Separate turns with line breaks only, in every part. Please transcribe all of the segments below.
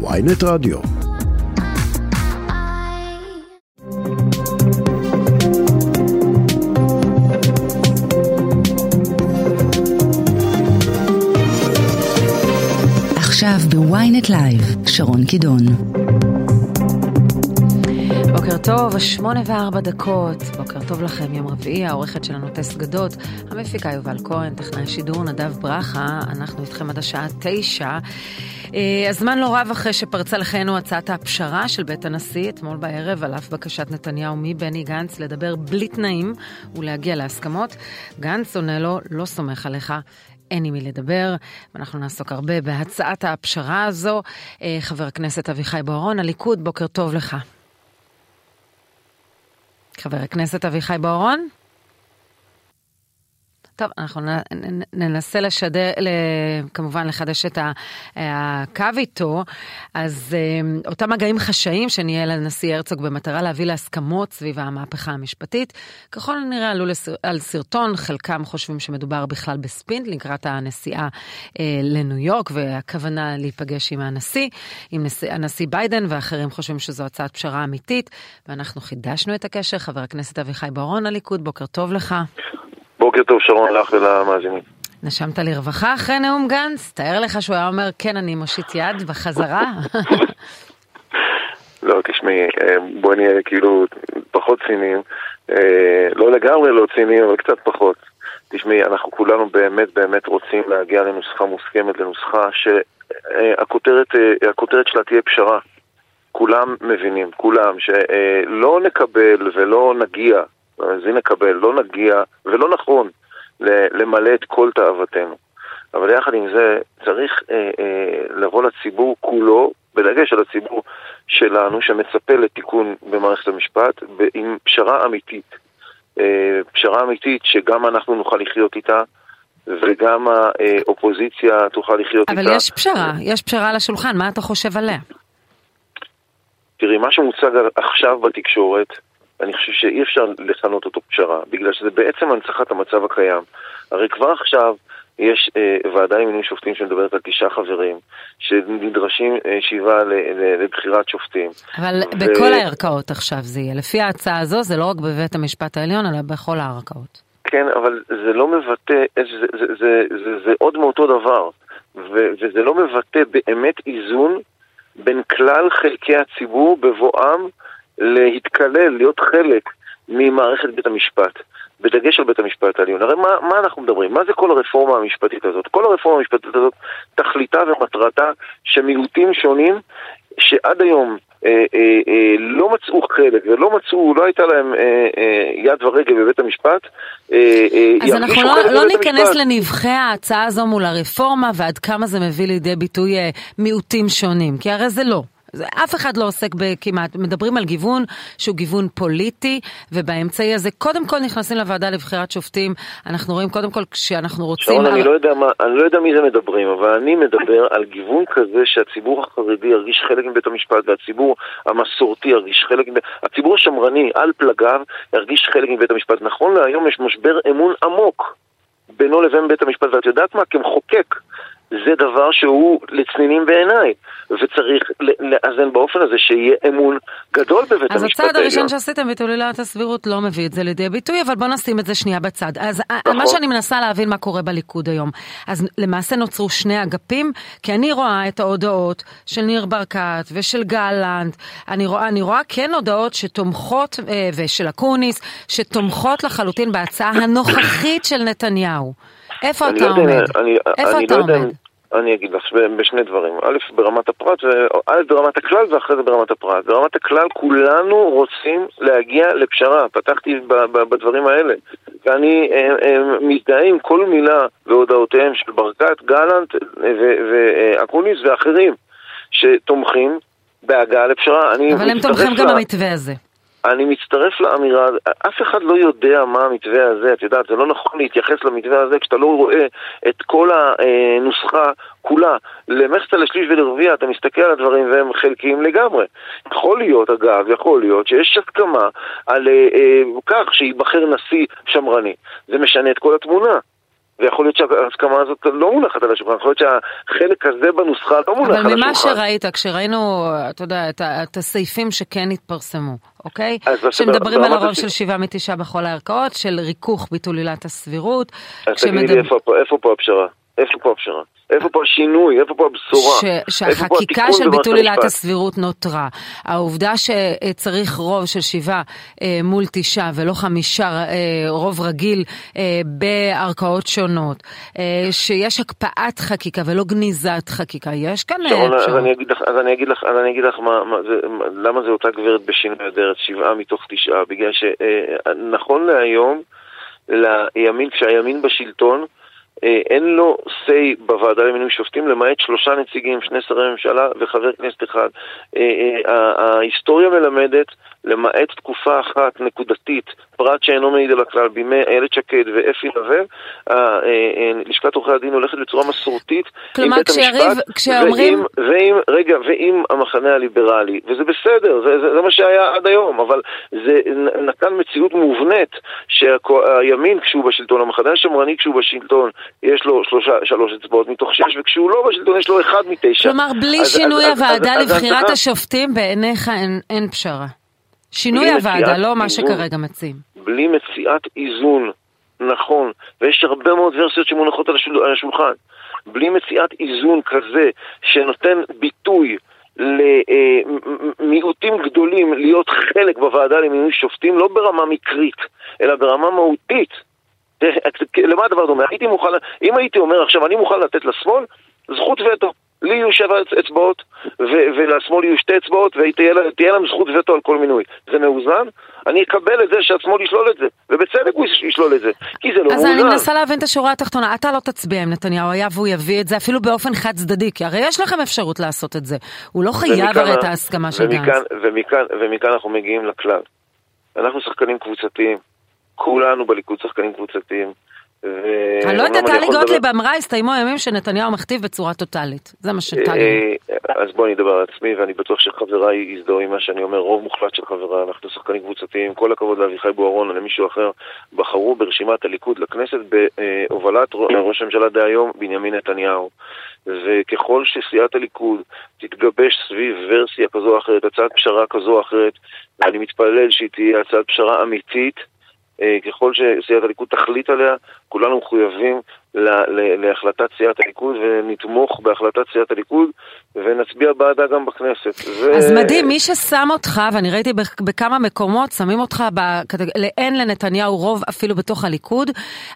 ynet רדיו.
עכשיו ב-ynet live, שרון קידון.
בוקר טוב, שמונה וארבע דקות. בוקר טוב לכם, יום רביעי, העורכת שלנו טס גדות, המפיקה יובל כהן, טכנאי שידור נדב ברכה, אנחנו איתכם עד השעה תשע. אה, הזמן לא רב אחרי שפרצה לחיינו הצעת הפשרה של בית הנשיא אתמול בערב, על אף בקשת נתניהו מבני גנץ לדבר בלי תנאים ולהגיע להסכמות. גנץ עונה לו, לא סומך עליך. אין עם מי לדבר, ואנחנו נעסוק הרבה בהצעת הפשרה הזו. אה, חבר הכנסת אביחי בוארון, הליכוד, בוקר טוב לך. חבר הכנסת אביחי בוארון? טוב, אנחנו ננסה לשדר, כמובן לחדש את הקו איתו. אז אה, אותם מגעים חשאיים שניהל הנשיא הרצוג במטרה להביא להסכמות סביב המהפכה המשפטית, ככל הנראה עלו על סרטון, חלקם חושבים שמדובר בכלל בספינט לקראת הנסיעה אה, לניו יורק והכוונה להיפגש עם הנשיא, עם נשיא, הנשיא ביידן, ואחרים חושבים שזו הצעת פשרה אמיתית, ואנחנו חידשנו את הקשר. חבר הכנסת אביחי בר-און, הליכוד, בוקר טוב לך.
בוקר טוב שרון לך ולמאזינים.
נשמת לרווחה אחרי נאום גנץ? תאר לך שהוא היה אומר, כן, אני מושיט יד בחזרה?
לא, תשמעי, אה, בואי נהיה כאילו פחות ציניים. אה, לא לגמרי לא ציניים, אבל קצת פחות. תשמעי, אנחנו כולנו באמת באמת רוצים להגיע לנוסחה מוסכמת, לנוסחה שהכותרת אה, שלה תהיה פשרה. כולם מבינים, כולם, שלא נקבל ולא נגיע אז הנה קבל, לא נגיע, ולא נכון למלא את כל תאוותנו. אבל יחד עם זה, צריך אה, אה, לבוא לציבור כולו, בדגש על הציבור שלנו, שמצפה לתיקון במערכת המשפט, עם פשרה אמיתית. אה, פשרה אמיתית שגם אנחנו נוכל לחיות איתה, וגם האופוזיציה תוכל לחיות
אבל
איתה.
אבל יש פשרה, יש פשרה על השולחן, מה אתה חושב עליה?
תראי, מה שמוצג עכשיו בתקשורת אני חושב שאי אפשר לכנות אותו פשרה, בגלל שזה בעצם הנצחת המצב הקיים. הרי כבר עכשיו יש אה, ועדה למינוי שופטים שמדברת על תשעה חברים, שנדרשים אה, שבעה לבחירת שופטים.
אבל ו... בכל הערכאות עכשיו זה יהיה. לפי ההצעה הזו זה לא רק בבית המשפט העליון, אלא בכל הערכאות.
כן, אבל זה לא מבטא, זה, זה, זה, זה, זה, זה עוד מאותו דבר, ו, וזה לא מבטא באמת איזון בין כלל חלקי הציבור בבואם להתקלל, להיות חלק ממערכת בית המשפט, בדגש על בית המשפט העליון. הרי מה, מה אנחנו מדברים? מה זה כל הרפורמה המשפטית הזאת? כל הרפורמה המשפטית הזאת, תכליתה ומטרתה שמיעוטים שונים, שעד היום אה, אה, אה, לא מצאו חלק ולא מצאו, לא הייתה להם אה, אה, יד ורגל בבית המשפט,
אה, אה, אז אנחנו לא, לא ניכנס. לנבחי ההצעה הזו מול הרפורמה ועד כמה זה מביא לידי ביטוי אה, מיעוטים שונים, כי הרי זה לא. אף אחד לא עוסק בכמעט, מדברים על גיוון שהוא גיוון פוליטי, ובאמצעי הזה קודם כל נכנסים לוועדה לבחירת שופטים, אנחנו רואים קודם כל כשאנחנו רוצים...
שרון, על... אני, לא יודע מה, אני לא יודע מי זה מדברים, אבל אני מדבר על גיוון כזה שהציבור החרדי ירגיש חלק מבית המשפט, והציבור המסורתי ירגיש חלק. הציבור השמרני על פלגיו ירגיש חלק מבית המשפט. נכון להיום יש משבר אמון עמוק בינו לבין בית המשפט, ואת יודעת מה? כמחוקק. זה דבר שהוא לצנינים בעיניי, וצריך לאזן באופן הזה שיהיה אמון גדול בבית המשפט העליון.
אז הצעד הראשון שעשיתם ביטול עילת הסבירות לא מביא את זה לידי ביטוי, אבל בוא נשים את זה שנייה בצד. אז נכון. מה שאני מנסה להבין מה קורה בליכוד היום, אז למעשה נוצרו שני אגפים, כי אני רואה את ההודעות של ניר ברקת ושל גלנט, אני רואה, אני רואה כן הודעות שתומכות, אה, ושל אקוניס, שתומכות לחלוטין בהצעה הנוכחית של נתניהו. איפה אתה לא עומד? איפה אתה לא עומד?
אני אגיד לך בשני דברים. א', ברמת הפרט, א', ברמת הכלל ואחרי זה ברמת הפרט. ברמת הכלל כולנו רוצים להגיע לפשרה. פתחתי בדברים האלה. ואני אה, אה, מזדהה עם כל מילה והודעותיהם של ברקת, גלנט ואקוניס ואחרים שתומכים בהגעה לפשרה.
אבל הם תומכים גם במתווה הזה.
אני מצטרף לאמירה, אף אחד לא יודע מה המתווה הזה, את יודעת, זה לא נכון להתייחס למתווה הזה כשאתה לא רואה את כל הנוסחה כולה. למחצה לשליש ולרביע, אתה מסתכל על הדברים והם חלקיים לגמרי. יכול להיות, אגב, יכול להיות שיש הסכמה על אה, אה, כך שייבחר נשיא שמרני. זה משנה את כל התמונה. ויכול להיות שההסכמה הזאת לא מונחת על השולחן, יכול להיות שהחלק הזה בנוסחה לא מונח על השולחן.
אבל ממה שראית, כשראינו, אתה יודע, את, את הסעיפים שכן התפרסמו, אוקיי? שמדברים על הרוב של שבעה מתשעה בכל הערכאות, של ריכוך ביטול עילת הסבירות.
אז תגידי, איפה פה הפשרה? איפה פה הפשרה? איפה פה השינוי? איפה פה הבשורה?
ש, שהחקיקה של ביטול עילת הסבירות נותרה. העובדה שצריך רוב של שבעה אה, מול תשעה ולא חמישה אה, רוב רגיל אה, בערכאות שונות, אה, שיש הקפאת חקיקה ולא גניזת חקיקה, יש כאן
אה, שרון, אז אני אגיד לך, אז אני אגיד לך, אז אני אגיד לך מה, מה זה, למה זה אותה גברת בשינוי אדרת, שבעה מתוך תשעה, בגלל שנכון אה, להיום, לימין, כשהימין בשלטון, אין לו say בוועדה למינוי שופטים למעט שלושה נציגים, שני שרי ממשלה וחבר כנסת אחד. אה, אה, ההיסטוריה מלמדת למעט תקופה אחת נקודתית, פרט שאינו מעיד על הכלל, בימי איילת שקד ואפי נווה, לשכת עורכי הדין הולכת בצורה מסורתית
כלומר, עם בית המשפט,
כשאומרים... ועם, ועם, רגע, ועם המחנה הליברלי, וזה בסדר, זה, זה, זה מה שהיה עד היום, אבל זה נתן מציאות מובנית שהימין כשהוא בשלטון, המחנה השמרני כשהוא בשלטון, יש לו שלושה, שלוש אצבעות מתוך שש, וכשהוא לא בשלטון יש לו אחד מתשע.
כלומר, בלי אז, שינוי אז, הוועדה אז, לבחירת אז, השופטים, בעיניך אין, אין פשרה. שינוי הוועדה, לא מה שכרגע מציעים.
בלי מציאת איזון נכון, ויש הרבה מאוד ורסיות שמונחות על, השול, על השולחן. בלי מציאת איזון כזה שנותן ביטוי למיעוטים גדולים להיות חלק בוועדה למינוי שופטים, לא ברמה מקרית, אלא ברמה מהותית. למה הדבר דומה? הייתי מוכן, אם הייתי אומר עכשיו, אני מוכן לתת לשמאל זכות וטו. לי יהיו שבע אצבעות, ולשמאל יהיו שתי אצבעות, ותהיה להם זכות וטו על כל מינוי. זה מאוזן? אני אקבל את זה שהשמאל ישלול את זה, ובצדק הוא ישלול את זה, כי זה לא
אז
מאוזן.
אז אני מנסה להבין את השורה התחתונה, אתה לא תצביע עם נתניהו, היה והוא יביא את זה אפילו באופן חד צדדי, כי הרי יש לכם אפשרות לעשות את זה. הוא לא חייב הרי את ההסכמה של גנץ.
ומכאן, ומכאן אנחנו מגיעים לכלל. אנחנו שחקנים קבוצתיים, כולנו בליכוד שחקנים קבוצתיים.
אני לא יודעת, טלי גוטליב אמרה, הסתיימו הימים שנתניהו מכתיב בצורה טוטאלית. זה מה שטלי...
אה, אז בואי נדבר על עצמי, ואני בטוח שחבריי יזדהו עם מה שאני אומר, רוב מוחלט של חבריי, אנחנו שחקנים קבוצתיים, כל הכבוד לאביחי בוארון או למישהו אחר, בחרו ברשימת הליכוד לכנסת בהובלת ראש הממשלה דהיום, בנימין נתניהו. וככל שסיעת הליכוד תתגבש סביב ורסיה כזו או אחרת, הצעת פשרה כזו או אחרת, ואני מתפלל שהיא תהיה הצעת פשרה אמיתית, ככל שסיעת הליכוד תחליט עליה, כולנו מחויבים להחלטת סיעת הליכוד ונתמוך בהחלטת סיעת הליכוד ונצביע בעדה גם בכנסת.
ו... אז מדהים, מי ששם אותך, ואני ראיתי בכמה מקומות, שמים אותך, אין לנתניהו רוב אפילו בתוך הליכוד,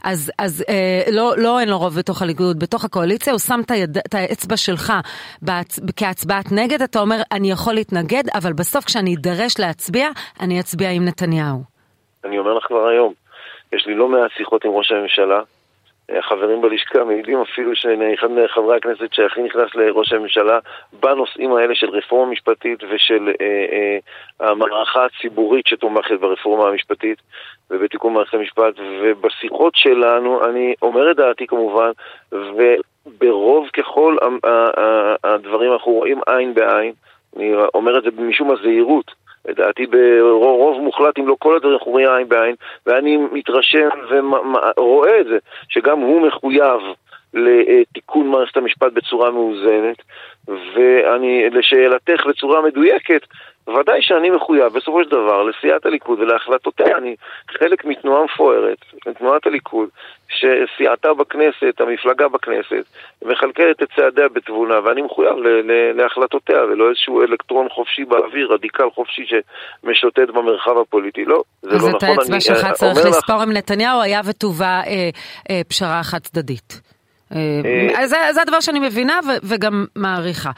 אז, אז אה, לא, לא אין לו רוב בתוך הליכוד, בתוך הקואליציה, הוא שם את, היד, את האצבע שלך בהצ... כהצבעת נגד, אתה אומר, אני יכול להתנגד, אבל בסוף כשאני אדרש להצביע, אני אצביע עם נתניהו.
אני אומר לך כבר היום, יש לי לא מעט שיחות עם ראש הממשלה, החברים בלשכה מעידים אפילו שאחד מחברי הכנסת שהכי נכנס לראש הממשלה בנושאים האלה של רפורמה משפטית ושל אה, אה, המערכה הציבורית שתומכת ברפורמה המשפטית ובתיקון מערכת המשפט ובשיחות שלנו, אני אומר את דעתי כמובן וברוב ככל הדברים אנחנו רואים עין בעין, אני אומר את זה משום הזהירות לדעתי ברוב מוחלט, אם לא כל הדברים אנחנו רואים עין בעין, ואני מתרשם ורואה את זה, שגם הוא מחויב לתיקון מערכת המשפט בצורה מאוזנת, ואני, לשאלתך בצורה מדויקת, ודאי שאני מחויב בסופו של דבר לסיעת הליכוד ולהחלטותיה. אני חלק מתנועה מפוארת, מתנועת הליכוד, שסיעתה בכנסת, המפלגה בכנסת, מכלכלת את צעדיה בתבונה, ואני מחויב להחלטותיה, ולא איזשהו אלקטרון חופשי באוויר, רדיקל חופשי שמשוטט במרחב הפוליטי. לא, זה לא נכון.
אז את האצבע שלך אה, צריך לספור עם נתניהו, היה ותובא אה, אה, פשרה חד צדדית. אה, אה, זה, זה הדבר שאני מבינה ו, וגם מעריכה.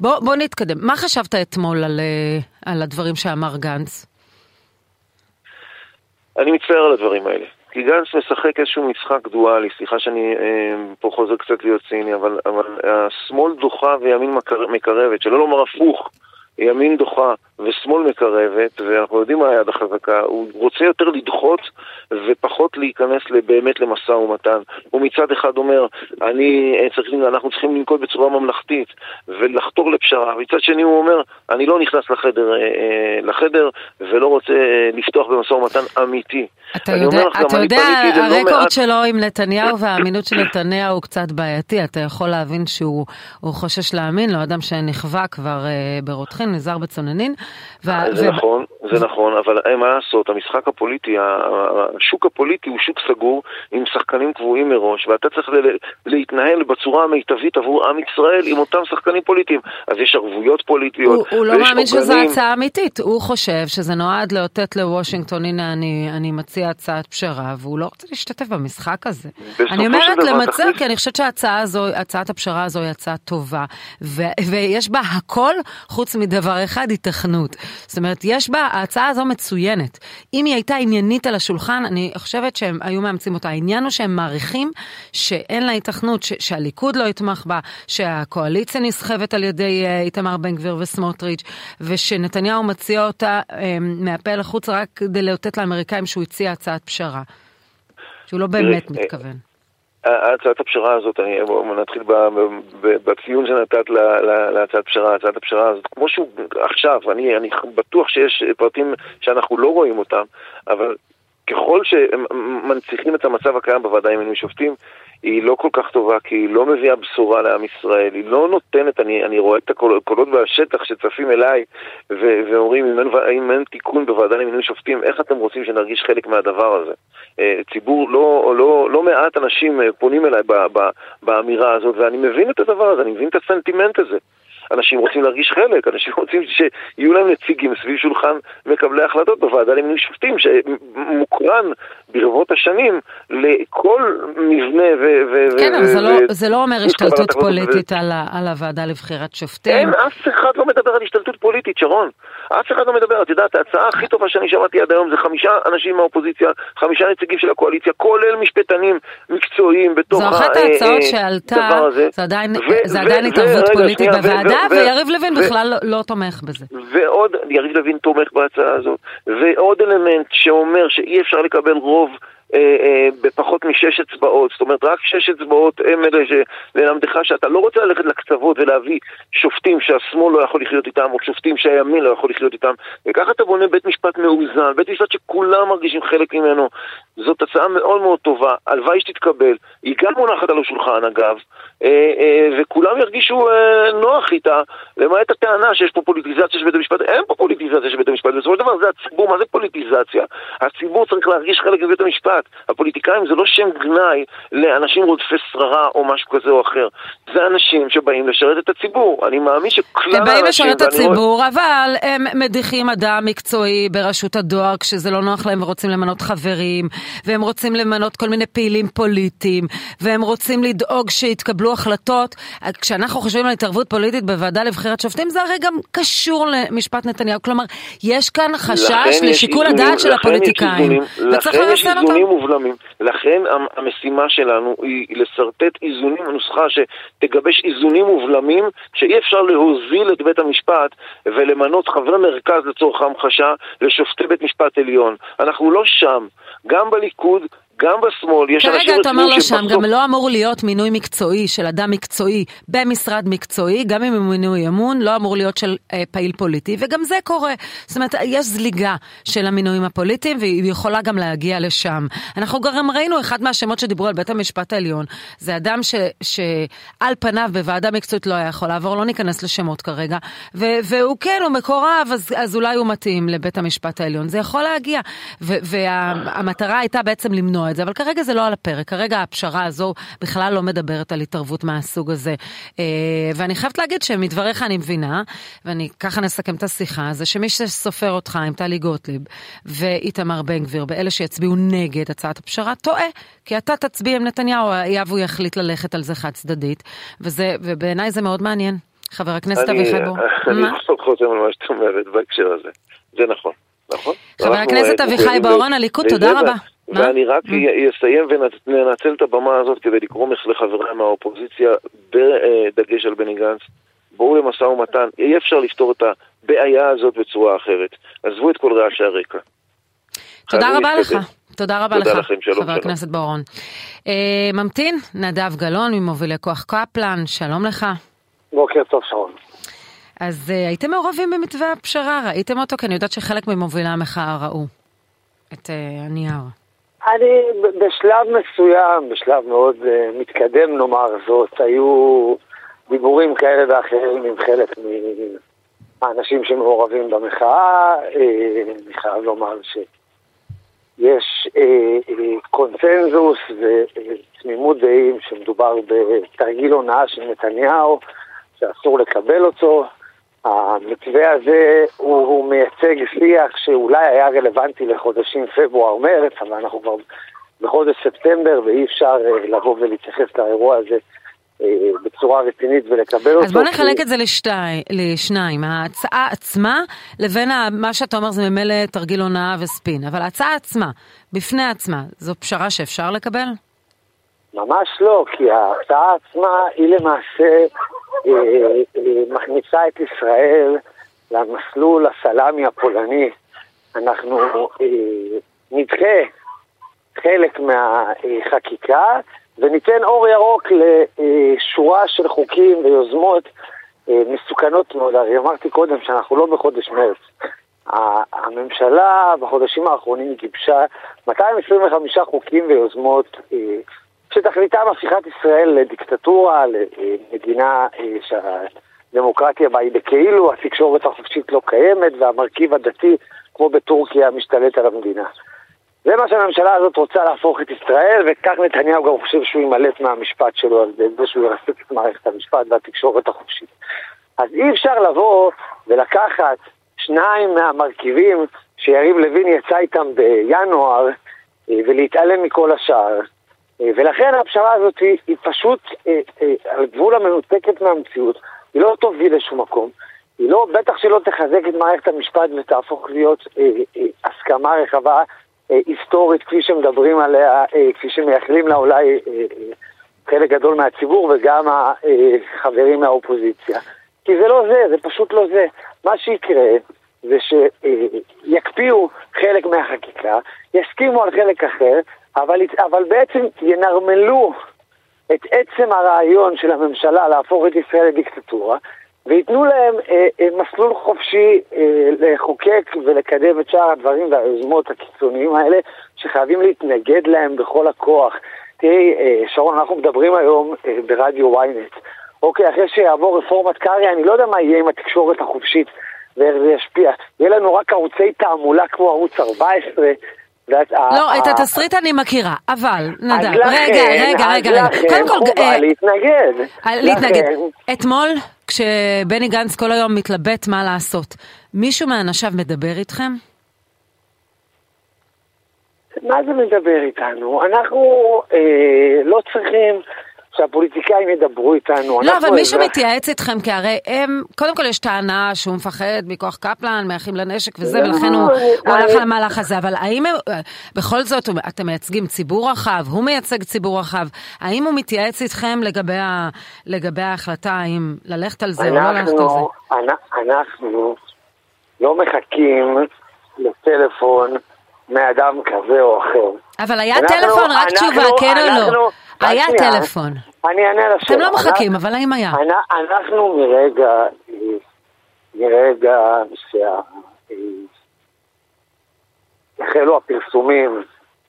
בוא, בוא נתקדם. מה חשבת אתמול על, אה, על הדברים שאמר גנץ?
אני מצטער על הדברים האלה. כי גנץ משחק איזשהו משחק דואלי, סליחה שאני אה, פה חוזר קצת להיות ציני, אבל, אבל השמאל דוחה וימין מקרבת, שלא לומר הפוך, ימין דוחה ושמאל מקרבת, ואנחנו יודעים מה היד החזקה, הוא רוצה יותר לדחות ופחות להיכנס באמת למשא ומתן. הוא מצד אחד אומר, אני, אה, צריך, אנחנו צריכים לנקוט בצורה ממלכתית ולחתור לפשרה, מצד שני הוא אומר, אני לא נכנס לחדר, אה, לחדר ולא רוצה לפתוח במשא ומתן אמיתי.
אתה יודע, אתה יודע הרקורד לא מעט... שלו עם נתניהו והאמינות של נתניהו הוא קצת בעייתי, אתה יכול להבין שהוא חושש להאמין לו, אדם שנכווה כבר ברותחין, נזהר בצוננין.
ו... זה ו... נכון, זה נכון, אבל אין מה לעשות, המשחק הפוליטי, השוק הפוליטי הוא שוק סגור עם שחקנים קבועים מראש, ואתה צריך להתנהל בצורה המיטבית עבור עם ישראל עם אותם שחקנים פוליטיים. אז יש ערבויות פוליטיות,
הוא, הוא לא מאמין שזו הצעה אמיתית, הוא חושב שזה נועד לאותת לוושינגטון, הנה אני, אני מציע הצעת פשרה, והוא לא רוצה להשתתף במשחק הזה. אני אומרת למצב, כי אני חושבת שהצעת הפשרה הזו היא הצעה טובה, ו, ויש בה הכל חוץ מדבר אחד, היתכנות. זאת אומרת, יש בה, ההצעה הזו מצוינת. אם היא הייתה עניינית על השולחן, אני חושבת שהם היו מאמצים אותה. העניין הוא שהם מעריכים שאין לה היתכנות, ש, שהליכוד לא יתמך בה, שהקואליציה נסחבת על ידי uh, איתמר בן גביר וסמוטריץ', ושנתניהו מציע אותה um, מהפה לחוץ רק כדי לאותת לאמריקאים שהוא הציע הצעת פשרה. שהוא לא באמת מתכוון.
הצעת הפשרה הזאת, אני, נתחיל בציון שנתת להצעת פשרה, הצעת הפשרה הזאת, כמו שהוא עכשיו, אני, אני בטוח שיש פרטים שאנחנו לא רואים אותם, אבל ככל שמנציחים את המצב הקיים בוועדה עם מינוי שופטים, היא לא כל כך טובה, כי היא לא מביאה בשורה לעם ישראל, היא לא נותנת, אני, אני רואה את הקולות בשטח שצפים אליי ו- ואומרים, אם אין, אם אין תיקון בוועדה למינוי שופטים, איך אתם רוצים שנרגיש חלק מהדבר הזה? אה, ציבור, לא, לא, לא מעט אנשים אה, פונים אליי ב- ב- באמירה הזאת, ואני מבין את הדבר הזה, אני מבין את הסנטימנט הזה. אנשים רוצים להרגיש חלק, אנשים רוצים שיהיו להם נציגים סביב שולחן מקבלי החלטות בוועדה למינוי שופטים, שמוקרן ברבות השנים לכל מבנה ו...
כן, אבל זה, לא, זה לא אומר השתלטות פוליטית. על, הוועדה לבחירת שופטים.
אין, אף אחד לא מדבר על השתלטות פוליטית, שרון. אף אחד לא מדבר. את יודעת, ההצעה הכי טובה שאני שמעתי עד היום זה חמישה אנשים מהאופוזיציה, חמישה נציגים של הקואליציה, כולל משפטנים מקצועיים בתוך
הדבר הזה. זו אחת ההצעות שעלתה, זה עדיין התערבות פוליטית בוועדה, ויריב לוין בכלל לא, לא תומך בזה.
ועוד, יריב לוין תומך בהצעה הזאת, ועוד אלמנט שאומר שאי אפשר לקבל רוב בפחות משש אצבעות, זאת אומרת רק שש אצבעות הם אלה שללמדך שאתה לא רוצה ללכת לקצוות ולהביא שופטים שהשמאל לא יכול לחיות איתם או שופטים שהימין לא יכול לחיות איתם. וככה אתה בונה בית משפט מאוזן, בית משפט שכולם מרגישים חלק ממנו. זאת הצעה מאוד מאוד טובה, הלוואי שתתקבל, היא גם מונחת על השולחן אגב אה, וכולם ירגישו נוח איתה למעט הטענה שיש פה פוליטיזציה של בית המשפט, אין פה פוליטיזציה של בית המשפט, בסופו של דבר זה הציבור, מה זה פוליטיזציה? הציבור צריך להרגיש חלק מבית המשפט המשפט. הפוליטיקאים זה לא שם גנאי לאנשים רודפי שררה או משהו כזה או אחר. זה אנשים שבאים לשרת את הציבור. אני מאמין שכלל האנשים...
הם באים לשרת את הציבור, רואה... אבל הם מדיחים אדם מקצועי ברשות הדואר כשזה לא נוח להם ורוצים למנות חברים, והם רוצים למנות כל מיני פעילים פוליטיים, והם רוצים לדאוג שיתקבלו החלטות. כשאנחנו חושבים על התערבות פוליטית בוועדה לבחירת שופטים, זה הרי גם קשור למשפט נתניהו. כלומר, יש כאן חשש לשיקול הדעת של הפוליטיקאים, וצריך לרסן אותם.
ובלמים. לכן המשימה שלנו היא לשרטט איזונים, נוסחה שתגבש איזונים ובלמים, שאי אפשר להוזיל את בית המשפט ולמנות חברי מרכז לצורך המחשה לשופטי בית משפט עליון. אנחנו לא שם. גם בליכוד, גם בשמאל יש אנשים
כרגע אתה אומר לו שם, גם לא אמור להיות מינוי מקצועי של אדם מקצועי במשרד מקצועי, גם אם הוא מינוי אמון, לא אמור להיות של אה, פעיל פוליטי, וגם זה קורה. זאת אומרת, יש זליגה של המינויים הפוליטיים, והיא יכולה גם להגיע לשם. אנחנו גם ראינו אחד מהשמות שדיברו על בית המשפט העליון, זה אדם ש, שעל פניו בוועדה מקצועית לא היה יכול לעבור, לא ניכנס לשמות כרגע, ו, והוא כן, הוא מקורב, אז, אז אולי הוא מתאים לבית המשפט העליון. זה יכול להגיע, והמטרה הייתה בעצם למנוע את זה, אבל כרגע זה לא על הפרק, כרגע הפשרה הזו בכלל לא מדברת על התערבות מהסוג הזה. אה, ואני חייבת להגיד שמדבריך אני מבינה, ואני ככה נסכם את השיחה, זה שמי שסופר אותך עם טלי גוטליב ואיתמר בן גביר, באלה שיצביעו נגד הצעת הפשרה, טועה, כי אתה תצביע עם נתניהו, היה והוא יחליט ללכת על זה חד צדדית, ובעיניי זה מאוד מעניין. חבר הכנסת אביחי בור.
אני חוזר על מה שאת אומרת בהקשר הזה, זה נכון. נכון.
חבר הכנסת אביחי בוארון, הליכוד, תודה רבה.
ואני רק אסיים וננצל את הבמה הזאת כדי לקרוא לחבריי מהאופוזיציה בדגש על בני גנץ. בואו למשא ומתן, אי אפשר לפתור את הבעיה הזאת בצורה אחרת. עזבו את כל רעשי הרקע.
תודה רבה לך. תודה רבה
תודה
לך,
לכם, שלום,
חבר
שלום.
הכנסת בוארון. אה, ממתין, נדב גלאון ממובילי כוח קפלן, שלום לך.
בוקר טוב, שרון.
אז אה, הייתם מעורבים במתווה הפשרה, ראיתם אותו? כי אני יודעת שחלק ממובילי המחאה ראו את אה, הנייר.
אני בשלב מסוים, בשלב מאוד uh, מתקדם נאמר זאת, היו דיבורים כאלה ואחרים עם חלק מהאנשים שמעורבים במחאה. אה, אני חייב לומר שיש אה, אה, קונצנזוס ותמימות דעים שמדובר בתרגיל הונאה של נתניהו, שאסור לקבל אותו. המתווה הזה הוא, הוא מייצג שיח שאולי היה רלוונטי לחודשים פברואר-מרץ, אבל אנחנו כבר בחודש ספטמבר ואי אפשר אה, לבוא ולהתייחס לאירוע הזה אה, בצורה רצינית ולקבל אותו.
אז בוא נחלק
כי-
את זה לשתי, לשניים, ההצעה עצמה לבין ה- מה שאתה אומר זה ממילא תרגיל הונאה וספין, אבל ההצעה עצמה, בפני עצמה, זו פשרה שאפשר לקבל?
ממש לא, כי ההצעה עצמה היא למעשה מכניסה את ישראל למסלול הסלאמי הפולני. אנחנו אה, נדחה חלק מהחקיקה וניתן אור ירוק לשורה של חוקים ויוזמות אה, מסוכנות מאוד. הרי אמרתי קודם שאנחנו לא בחודש מרץ. הממשלה בחודשים האחרונים גיבשה 225 חוקים ויוזמות אה, שתכליתם הפיכת ישראל לדיקטטורה, למדינה אה, שהדמוקרטיה בה היא בכאילו, התקשורת החופשית לא קיימת והמרכיב הדתי, כמו בטורקיה, משתלט על המדינה. זה מה שהממשלה הזאת רוצה להפוך את ישראל, וכך נתניהו גם חושב שהוא יימלט מהמשפט שלו על זה שהוא ירסק את מערכת המשפט והתקשורת החופשית. אז אי אפשר לבוא ולקחת שניים מהמרכיבים שיריב לוין יצא איתם בינואר אה, ולהתעלם מכל השאר. אה, ולכן הפשרה הזאת היא, היא פשוט אה, אה, על גבול המנותקת מהמציאות, היא לא תוביל לשום מקום, היא לא, בטח שלא תחזק את מערכת המשפט ותהפוך להיות אה, אה, הסכמה רחבה אה, היסטורית כפי שמדברים עליה, אה, כפי שמייחלים לה אולי אה, אה, חלק גדול מהציבור וגם החברים מהאופוזיציה. כי זה לא זה, זה פשוט לא זה. מה שיקרה זה שיקפיאו חלק מהחקיקה, יסכימו על חלק אחר, אבל, אבל בעצם ינרמלו את עצם הרעיון של הממשלה להפוך את ישראל לדיקטטורה, וייתנו להם אה, אה, מסלול חופשי אה, לחוקק ולקדם את שאר הדברים והיוזמות הקיצוניים האלה, שחייבים להתנגד להם בכל הכוח. תראי, אה, שרון, אנחנו מדברים היום אה, ברדיו ynet. אוקיי, אחרי שיעבור רפורמת קרעי, אני לא יודע מה יהיה עם התקשורת החופשית ואיך זה ישפיע. יהיה לנו רק ערוצי תעמולה כמו ערוץ 14.
לא, את התסריט אני מכירה, אבל, נדב, רגע, רגע, רגע, רגע. קודם כל, אה,
להתנגד.
אה, להתנגד. אתמול, כשבני גנץ כל היום מתלבט מה לעשות, מישהו מאנשיו מדבר איתכם?
מה זה מדבר איתנו? אנחנו אה, לא צריכים שהפוליטיקאים ידברו איתנו.
לא, אבל מישהו
אזרח-
מתייעץ איתכם, כי הרי הם, קודם כל יש טענה שהוא מפחד מכוח קפלן, מאחים לנשק וזה,
לא,
ולכן הוא הלך על המהלך הזה, אבל האם בכל זאת אתם מייצגים ציבור רחב, הוא מייצג ציבור רחב, האם הוא מתייעץ איתכם לגבי ההחלטה, האם ללכת על זה או לא ללכת על זה?
אנחנו, אנ- אנחנו לא מחכים לטלפון מאדם כזה או אחר.
אבל היה טלפון, רק תשובה, כן או לא? היה
שנייה.
טלפון.
אני אענה לשאלה.
אתם לא מחכים, אבל האם היה?
אנ- אנחנו מרגע, מרגע שה... אה, החלו הפרסומים,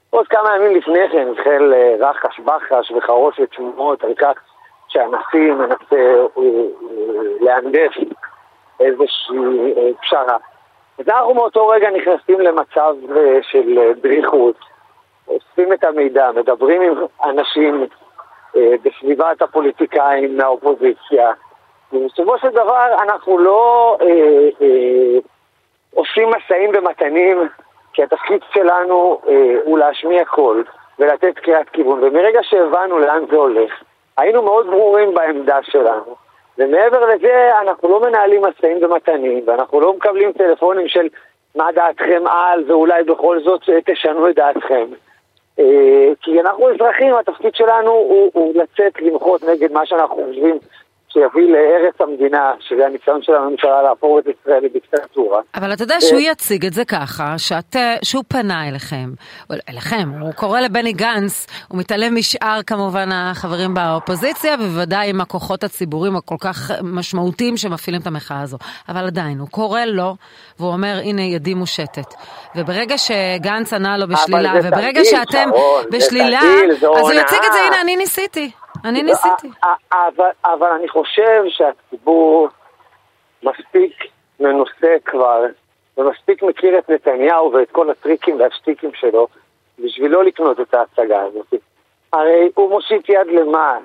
עוד כמה ימים לפני כן החל אה, רחש בחש וחרושת שמועות על כך שהנשיא מנסה אה, להנדס איזושהי אה, פשרה. אז אנחנו מאותו רגע נכנסים למצב של דריכות, אוספים את המידע, מדברים עם אנשים אה, בסביבת הפוליטיקאים מהאופוזיציה, ובסופו של דבר אנחנו לא אה, אה, עושים משאים ומתנים, כי התפקיד שלנו אה, הוא להשמיע קול ולתת קריאת כיוון, ומרגע שהבנו לאן זה הולך, היינו מאוד ברורים בעמדה שלנו. ומעבר לזה, אנחנו לא מנהלים משאים ומתנים, ואנחנו לא מקבלים טלפונים של מה דעתכם על, ואולי בכל זאת אה, תשנו את דעתכם. אה, כי אנחנו אזרחים, התפקיד שלנו הוא, הוא לצאת למחות נגד מה שאנחנו חושבים שיביא לארץ המדינה, שזה הניסיון של הממשלה להפוך את ישראל לדיקטטורה.
אבל אתה יודע שהוא יציג את זה ככה, שאת, שהוא פנה אליכם, אליכם, הוא קורא לבני גנץ, הוא מתעלם משאר כמובן החברים באופוזיציה, ובוודאי עם הכוחות הציבוריים הכל כך משמעותיים שמפעילים את המחאה הזו. אבל עדיין, הוא קורא לו, והוא אומר, הנה ידי מושטת. וברגע שגנץ ענה לו בשלילה, וברגע
תרגיל,
שאתם
שרון,
בשלילה,
תרגיל, זו
אז הוא יציג את זה. הנה, אני ניסיתי. אני ניסיתי.
אבל, אבל אני חושב שהציבור מספיק מנוסה כבר, ומספיק מכיר את נתניהו ואת כל הטריקים והשטיקים שלו, בשביל לא לקנות את ההצגה הזאת. הרי הוא מושיט יד למה?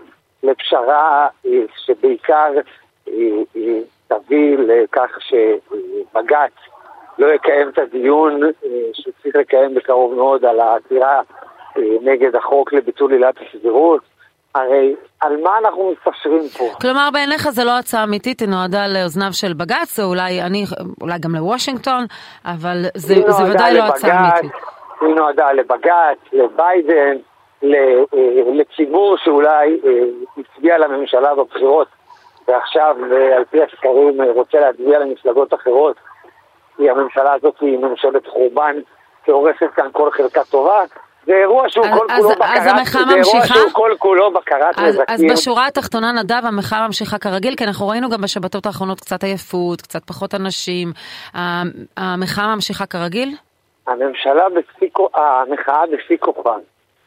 לפשרה אה, שבעיקר אה, אה, תביא לכך שבג"ץ לא יקיים את הדיון אה, שהוא צריך לקיים בקרוב מאוד על העתירה אה, נגד החוק לביטול עילת הסבירות. הרי על מה אנחנו מתפשרים פה?
כלומר, בעיניך זה לא הצעה אמיתית, היא נועדה לאוזניו של בג"ץ, או אולי, אני, אולי גם לוושינגטון, אבל זה, זה ודאי לא הצעה
לבג"ץ,
אמיתית.
היא נועדה לבג"ץ, לביידן, אה, לציבור שאולי אה, הצביע לממשלה בבחירות, ועכשיו אה, על פי הסקרים רוצה להצביע למפלגות אחרות, כי הממשלה הזאת היא ממשלת חורבן שהורסת כאן כל חלקה טובה. זה אירוע שהוא
אז-
כל
אז-
כולו
אז
בקרת,
המחאה
זה אירוע
ממשיכה?
שהוא כל כולו בקרת
אז, אז
נזקים.
בשורה התחתונה, נדב, המחאה ממשיכה כרגיל, כי אנחנו ראינו גם בשבתות האחרונות קצת עייפות, קצת פחות אנשים. המחאה ממשיכה כרגיל?
הממשלה בשיא כוח, המחאה בשיא כוחה.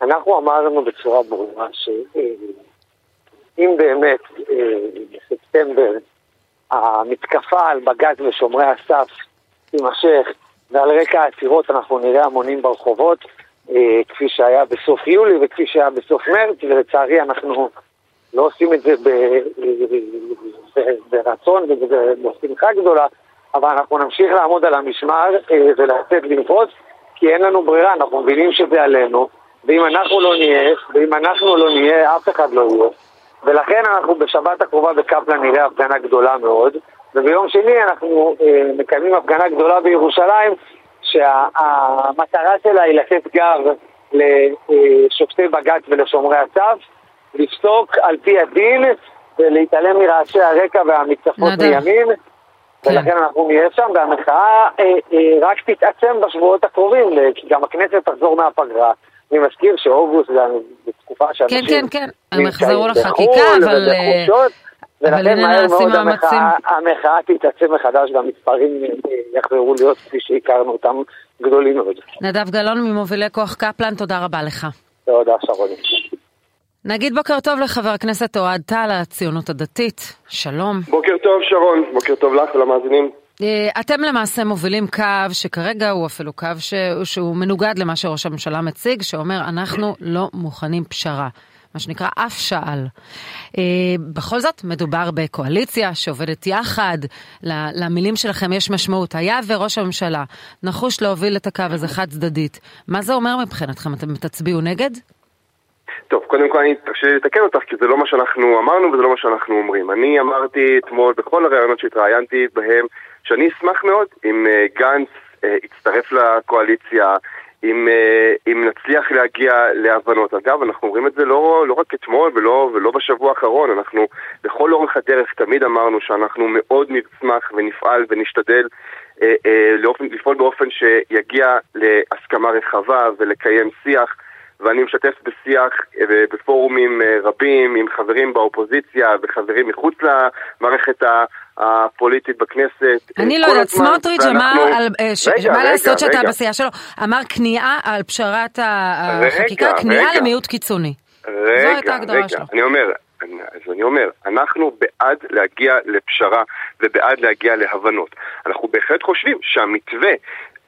אנחנו אמרנו בצורה ברורה שאם באמת אה, בספטמבר המתקפה על בג"ץ ושומרי הסף תימשך ועל רקע העתירות אנחנו נראה המונים ברחובות אה, כפי שהיה בסוף יולי וכפי שהיה בסוף מרץ ולצערי אנחנו לא עושים את זה ברצון ובשמחה גדולה אבל אנחנו נמשיך לעמוד על המשמר אה, ולצאת למחות כי אין לנו ברירה, אנחנו מבינים שזה עלינו ואם אנחנו לא נהיה, ואם אנחנו לא נהיה, אף אחד לא יהיה. ולכן אנחנו בשבת הקרובה בקפלן נראה הפגנה גדולה מאוד וביום שני אנחנו אה, מקיימים הפגנה גדולה בירושלים שהמטרה שלה היא לתת גב לשופטי בג"ץ ולשומרי הסף לפסוק על פי הדין ולהתעלם מרעשי הרקע והמתקפות
נדב.
מימין
כן.
ולכן אנחנו נהיה שם והמחאה אה, אה, רק תתעצם בשבועות הקרובים אה, כי גם הכנסת תחזור מהפגרה אני מזכיר שאוגוסט זה בתקופה שאנשים
כן, כן, הם
נמצאים
יחזרו לחקיקה,
בחו"ל
אבל,
ובחופשות,
אבל
ולכן
הנה
מהר
נעשים
מאוד
מאמצים.
המחאה, המחאה תתעצם מחדש והמספרים אה, יחזרו להיות כפי שהכרנו אותם גדולים מאוד.
נדב גלאון ממובילי כוח קפלן, תודה רבה לך.
תודה שרוני.
נגיד בוקר טוב לחבר הכנסת אוהד טל, הציונות הדתית. שלום.
בוקר טוב שרון, בוקר טוב לך ולמאזינים.
אה, אתם למעשה מובילים קו שכרגע הוא אפילו קו ש... שהוא מנוגד למה שראש הממשלה מציג, שאומר אנחנו לא מוכנים פשרה. מה שנקרא אף שעל. אה, בכל זאת, מדובר בקואליציה שעובדת יחד, למילים שלכם יש משמעות. היה וראש הממשלה נחוש להוביל את הקו הזה חד צדדית, מה זה אומר מבחינתכם? אתם תצביעו נגד?
טוב, קודם כל אני תרשה לי לתקן אותך, כי זה לא מה שאנחנו אמרנו וזה לא מה שאנחנו אומרים. אני אמרתי אתמול בכל הראיונות שהתראיינתי בהם, שאני אשמח מאוד אם אה, גנץ אה, יצטרף לקואליציה, אם, אה, אם נצליח להגיע להבנות. אגב, אנחנו אומרים את זה לא, לא רק אתמול ולא, ולא בשבוע האחרון, אנחנו לכל אורך הדרך תמיד אמרנו שאנחנו מאוד נשמח ונפעל ונשתדל אה, אה, לאופן, לפעול באופן שיגיע להסכמה רחבה ולקיים שיח. ואני משתף בשיח אה, בפורומים אה, רבים עם חברים באופוזיציה וחברים מחוץ למערכת הפוליטית בכנסת.
אני
אה,
לא
כל
יודעת, סמוטריץ' אמר, אה, מה לעשות שאתה. בסיעה שלו, אמר כניעה על פשרת החקיקה, כניעה. למיעוט קיצוני.
רגע,
זו הייתה ההגדרה
רגע,
שלו.
אני אומר, אני- אז אני אומר, אנחנו בעד להגיע לפשרה ובעד להגיע להבנות. אנחנו בהחלט חושבים שהמתווה,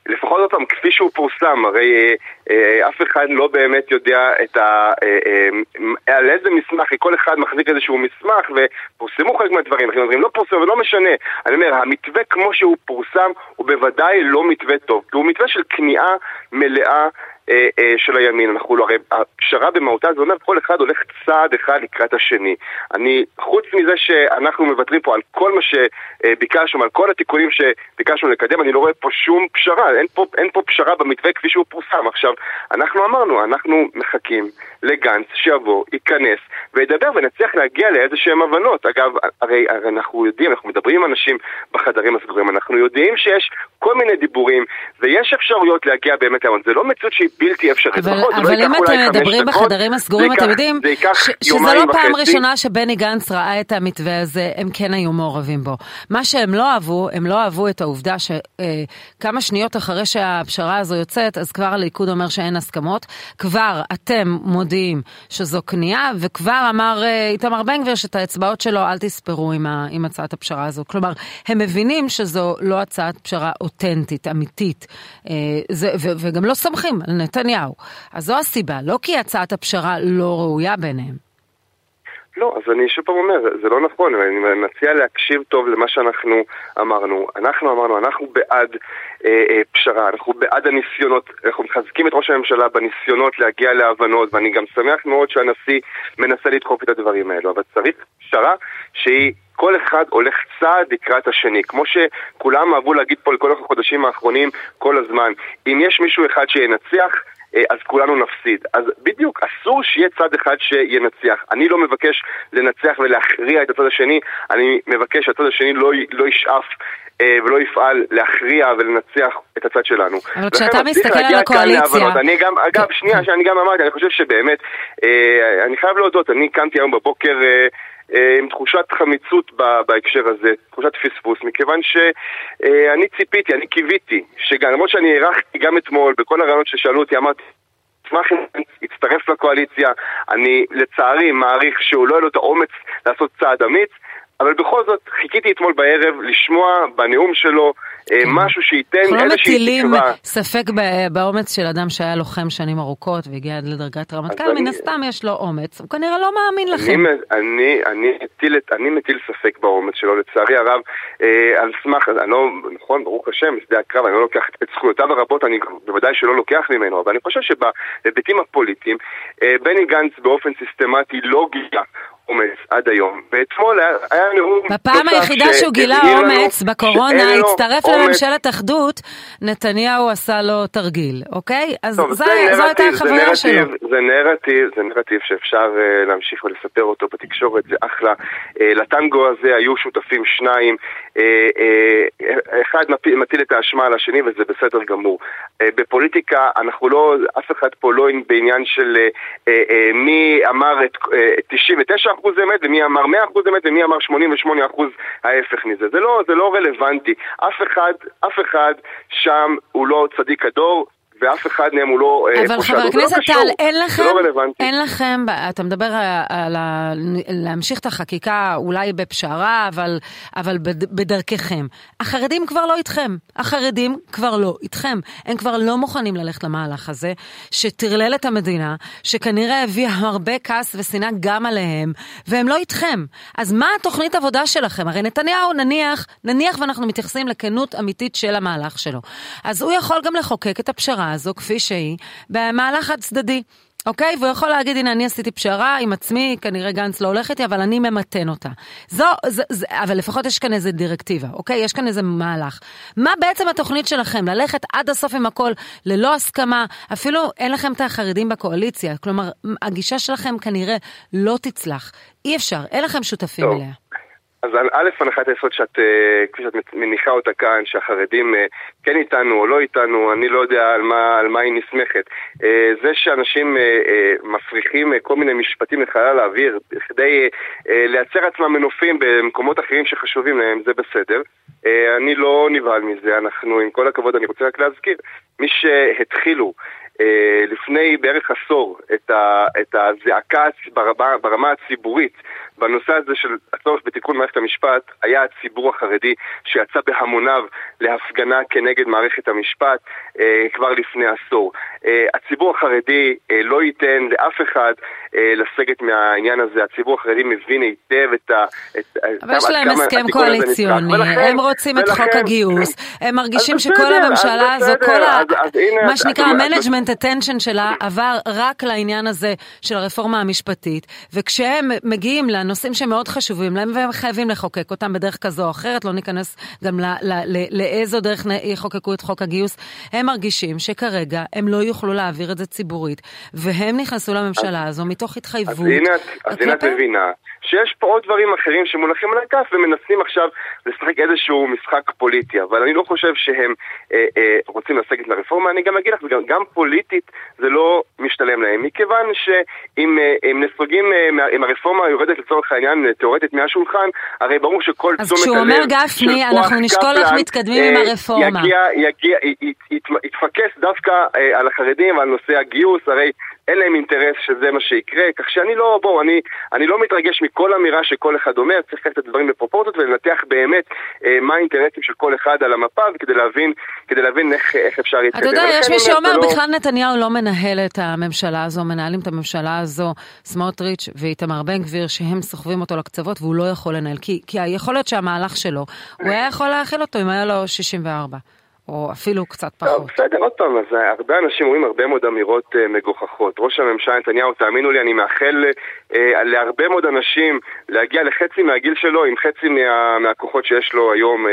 לפחות עוד פעם, כפי שהוא פורסם, הרי אה, אה, אף אחד לא באמת יודע את ה... אה, על איזה מסמך, כי כל אחד מחזיק איזשהו מסמך ופורסמו חלק מהדברים, חלק מהדברים לא פורסמו, ולא משנה. אני אומר, המתווה כמו שהוא פורסם הוא בוודאי לא מתווה טוב, כי הוא מתווה של כניעה מלאה אה, אה, של הימין. אנחנו לא, הרי הפשרה במהותה זה אומר כל אחד הולך צעד אחד לקראת השני. אני, חוץ מזה שאנחנו מוותרים פה על כל מה שביקשנו, על כל התיקונים שביקשנו לקדם, אני לא רואה פה שום פשרה, אין פה, אין פה פשרה במתווה כפי שהוא פורסם. עכשיו, אנחנו אמרנו, אנחנו מחכים לגנץ שיבוא, ייכנס וידבר ונצליח להגיע לאיזה שהן הבנות. אגב, הרי, הרי אנחנו יודעים, אנחנו מדברים עם אנשים בחדרים הסגורים, אנחנו יודעים שיש כל מיני דיבורים ויש אפשרויות להגיע באמת להבנות. זה לא מציאות שהיא בלתי אפשרית.
אבל,
נכון,
אבל
לא
אם אתם מדברים בחדרים הסגורים, אתם יודעים ש, שזה לא פעם ראשונה שבני גנץ ראה את המתווה הזה, הם כן היו מעורבים בו. מה שהם לא אהבו, הם לא אהבו את העובדה שכמה אה, שניות אחרי שהפשרה הזו יוצאת, אז כבר הליכוד אומר שאין הסכמות. כבר אתם מודיעים שזו כניעה, וכבר אמר אה, איתמר בן גביר שאת האצבעות שלו אל תספרו עם, ה, עם הצעת הפשרה הזו. כלומר, הם מבינים שזו לא הצעת פשרה אותנטית, אמיתית, אה, זה, ו, וגם לא סומכים על נתניהו. אז זו הסיבה, לא כי הצעת הפשרה לא ראויה בעיניהם.
לא, אז אני שוב פעם אומר, זה לא נכון, אני מציע להקשיב טוב למה שאנחנו אמרנו. אנחנו אמרנו, אנחנו בעד פשרה, אנחנו בעד הניסיונות, אנחנו מחזקים את ראש הממשלה בניסיונות להגיע להבנות, ואני גם שמח מאוד שהנשיא מנסה לדחוף את הדברים האלו, אבל צריך פשרה שהיא... כל אחד הולך צעד לקראת השני, כמו שכולם אהבו להגיד פה לכל החודשים האחרונים כל הזמן. אם יש מישהו אחד שינצח, אה, אז כולנו נפסיד. אז בדיוק, אסור שיהיה צד אחד שינצח. אני לא מבקש לנצח ולהכריע את הצד השני, אני מבקש שהצד השני לא, לא ישאף אה, ולא יפעל להכריע ולנצח את הצד שלנו.
אבל כשאתה מסתכל על הקואליציה...
אני גם, אגב, כן. שנייה, שאני גם אמרתי, אני חושב שבאמת, אה, אני חייב להודות, אני קמתי היום בבוקר... אה, עם תחושת חמיצות בהקשר הזה, תחושת פספוס, מכיוון שאני ציפיתי, אני קיוויתי, שגם למרות שאני הערכתי גם אתמול, בכל הרעיונות ששאלו אותי, אמרתי, אשמח אם יצטרף לקואליציה, אני לצערי מעריך שהוא לא יהיה לו את האומץ לעשות צעד אמיץ, אבל בכל זאת חיכיתי אתמול בערב לשמוע בנאום שלו אה, כן. משהו שייתן איזושהי תקווה.
אנחנו לא מטילים ספק באומץ של אדם שהיה לוחם שנים ארוכות והגיע עד לדרגת רמטכ"ל, מן הסתם יש לו אומץ, הוא כנראה לא מאמין לכם.
אני, אני, מטיל, אני מטיל ספק באומץ שלו, לצערי הרב, אה, על סמך, אני לא, נכון, ברוך השם, בשדה הקרב, אני לא לוקח את זכויותיו הרבות, אני בוודאי שלא לוקח ממנו, אבל אני חושב שבהיבטים הפוליטיים, אה, בני גנץ באופן סיסטמטי לא גילה אומץ עד היום, ואתמול היה, נאום...
בפעם היחידה שהוא גילה אומץ בקורונה, הצטרף לממשלת אחדות, נתניהו עשה לו תרגיל, אוקיי? אז טוב, זה, זה זו הייתה החוויה שלו.
זה נרטיב, זה נרטיב שאפשר uh, להמשיך ולספר אותו בתקשורת, זה אחלה. Uh, לטנגו הזה היו שותפים שניים, אחד מפיל, מטיל את האשמה על השני וזה בסדר גמור. Uh, בפוליטיקה אנחנו לא, אף אחד פה לא בעניין של מי אמר את uh, 99 אחוז אמת ומי אמר 100 אחוז אמת ומי אמר 88 אחוז ההפך מזה. זה לא, זה לא רלוונטי. אף אחד, אף אחד שם הוא לא צדיק הדור. ואף אחד מהם הוא לא
פושע. אבל חבר לא הכנסת טל, אין לכם, לא אין לכם, אתה מדבר על להמשיך את החקיקה אולי בפשרה, אבל, אבל בדרככם. החרדים כבר לא איתכם. החרדים כבר לא איתכם. הם כבר לא מוכנים ללכת למהלך הזה, שטרלל את המדינה, שכנראה הביא הרבה כעס ושנאה גם עליהם, והם לא איתכם. אז מה התוכנית עבודה שלכם? הרי נתניהו, נניח, נניח ואנחנו מתייחסים לכנות אמיתית של המהלך שלו. אז הוא יכול גם לחוקק את הפשרה הזו כפי שהיא, במהלך חד צדדי. אוקיי? והוא יכול להגיד, הנה, אני עשיתי פשרה עם עצמי, כנראה גנץ לא הולך איתי, אבל אני ממתן אותה. זו, זו, זו, אבל לפחות יש כאן איזה דירקטיבה, אוקיי? יש כאן איזה מהלך. מה בעצם התוכנית שלכם? ללכת עד הסוף עם הכל, ללא הסכמה, אפילו אין לכם את החרדים בקואליציה. כלומר, הגישה שלכם כנראה לא תצלח. אי אפשר, אין לכם שותפים טוב. אליה.
אז א', הנחת היסוד שאת, אה, כפי שאת מניחה אותה כאן, שהחרדים אה, כן איתנו או לא איתנו, אני לא יודע על מה, על מה היא נסמכת. אה, זה שאנשים מפריחים כל מיני משפטים לחלל האוויר כדי לייצר עצמם מנופים במקומות אחרים שחשובים להם, זה בסדר. אני לא נבהל מזה, אנחנו, עם כל הכבוד, אני רוצה רק להזכיר, מי שהתחילו לפני בערך עשור את הזעקה ברמה, ברמה הציבורית בנושא הזה של הצורך בתיקון מערכת המשפט היה הציבור החרדי שיצא בהמוניו להפגנה כנגד מערכת המשפט אה, כבר לפני עשור. אה, הציבור החרדי אה, לא ייתן לאף אחד אה, לסגת מהעניין הזה. הציבור החרדי מבין היטב את ה...
אבל יש להם הסכם קואליציוני, הם רוצים את חוק הגיוס, הם מרגישים שכל הממשלה הזו, כל ה... מה שנקרא ה management attention שלה עבר רק לעניין הזה של הרפורמה המשפטית, וכשהם מגיעים לנושאים שמאוד חשובים להם והם חייבים לחוקק אותם בדרך כזו או אחרת, לא ניכנס גם לאיזו דרך יחוקקו את חוק הגיוס, הם מרגישים שכרגע הם לא יוכלו להעביר את זה ציבורית, והם נכנסו לממשלה הזו מתוך התחייבות.
אז הנה את מבינה שיש פה עוד דברים אחרים שמונחים על הכף ומנסים עכשיו לשחק איזשהו משחק פוליטי, אבל אני לא חושב שהם אה, אה, רוצים לסגת לרפורמה, אני גם אגיד לך, גם, גם פוליטית זה לא משתלם להם, מכיוון שאם אה, נסוגים, אה, אם הרפורמה יורדת לצורך העניין אה, תאורטית מהשולחן, הרי ברור שכל
תשומת הלב... אז כשהוא אומר גפני, אנחנו נשקול איך מתקדמים עם הרפורמה.
יגיע, יגיע, יתפקס דווקא אה, על החרדים ועל נושא הגיוס, הרי אין להם אינטרס שזה מה שיקרה, כך שאני לא, בואו, אני, אני לא מתרגש מכל אמירה שכל אחד אומר, צריך לקחת את הדברים בפרופורציות ולנתח באמת אה, מה האינטרסים של כל אחד על המפה וכדי להבין, כדי להבין איך, איך אפשר להתקדם.
אתה יודע, יש מי שאומר, לא... בכלל נתניהו לא מנהל את הממשלה הזו, מנהלים את הממשלה הזו, סמוטריץ' ואיתמר בן גביר, שהם סוחבים אותו לקצוות והוא לא יכול לנהל, כי, כי יכול להיות שהמהלך שלו, הוא היה יכול להכיל אותו אם היה לו 64. או אפילו קצת פחות.
בסדר, עוד פעם, אז אה, הרבה אנשים אומרים הרבה מאוד אמירות uh, מגוחכות. ראש הממשלה נתניהו, תאמינו לי, אני מאחל uh, להרבה מאוד אנשים להגיע לחצי מהגיל שלו עם חצי מה, מהכוחות שיש לו היום. Uh,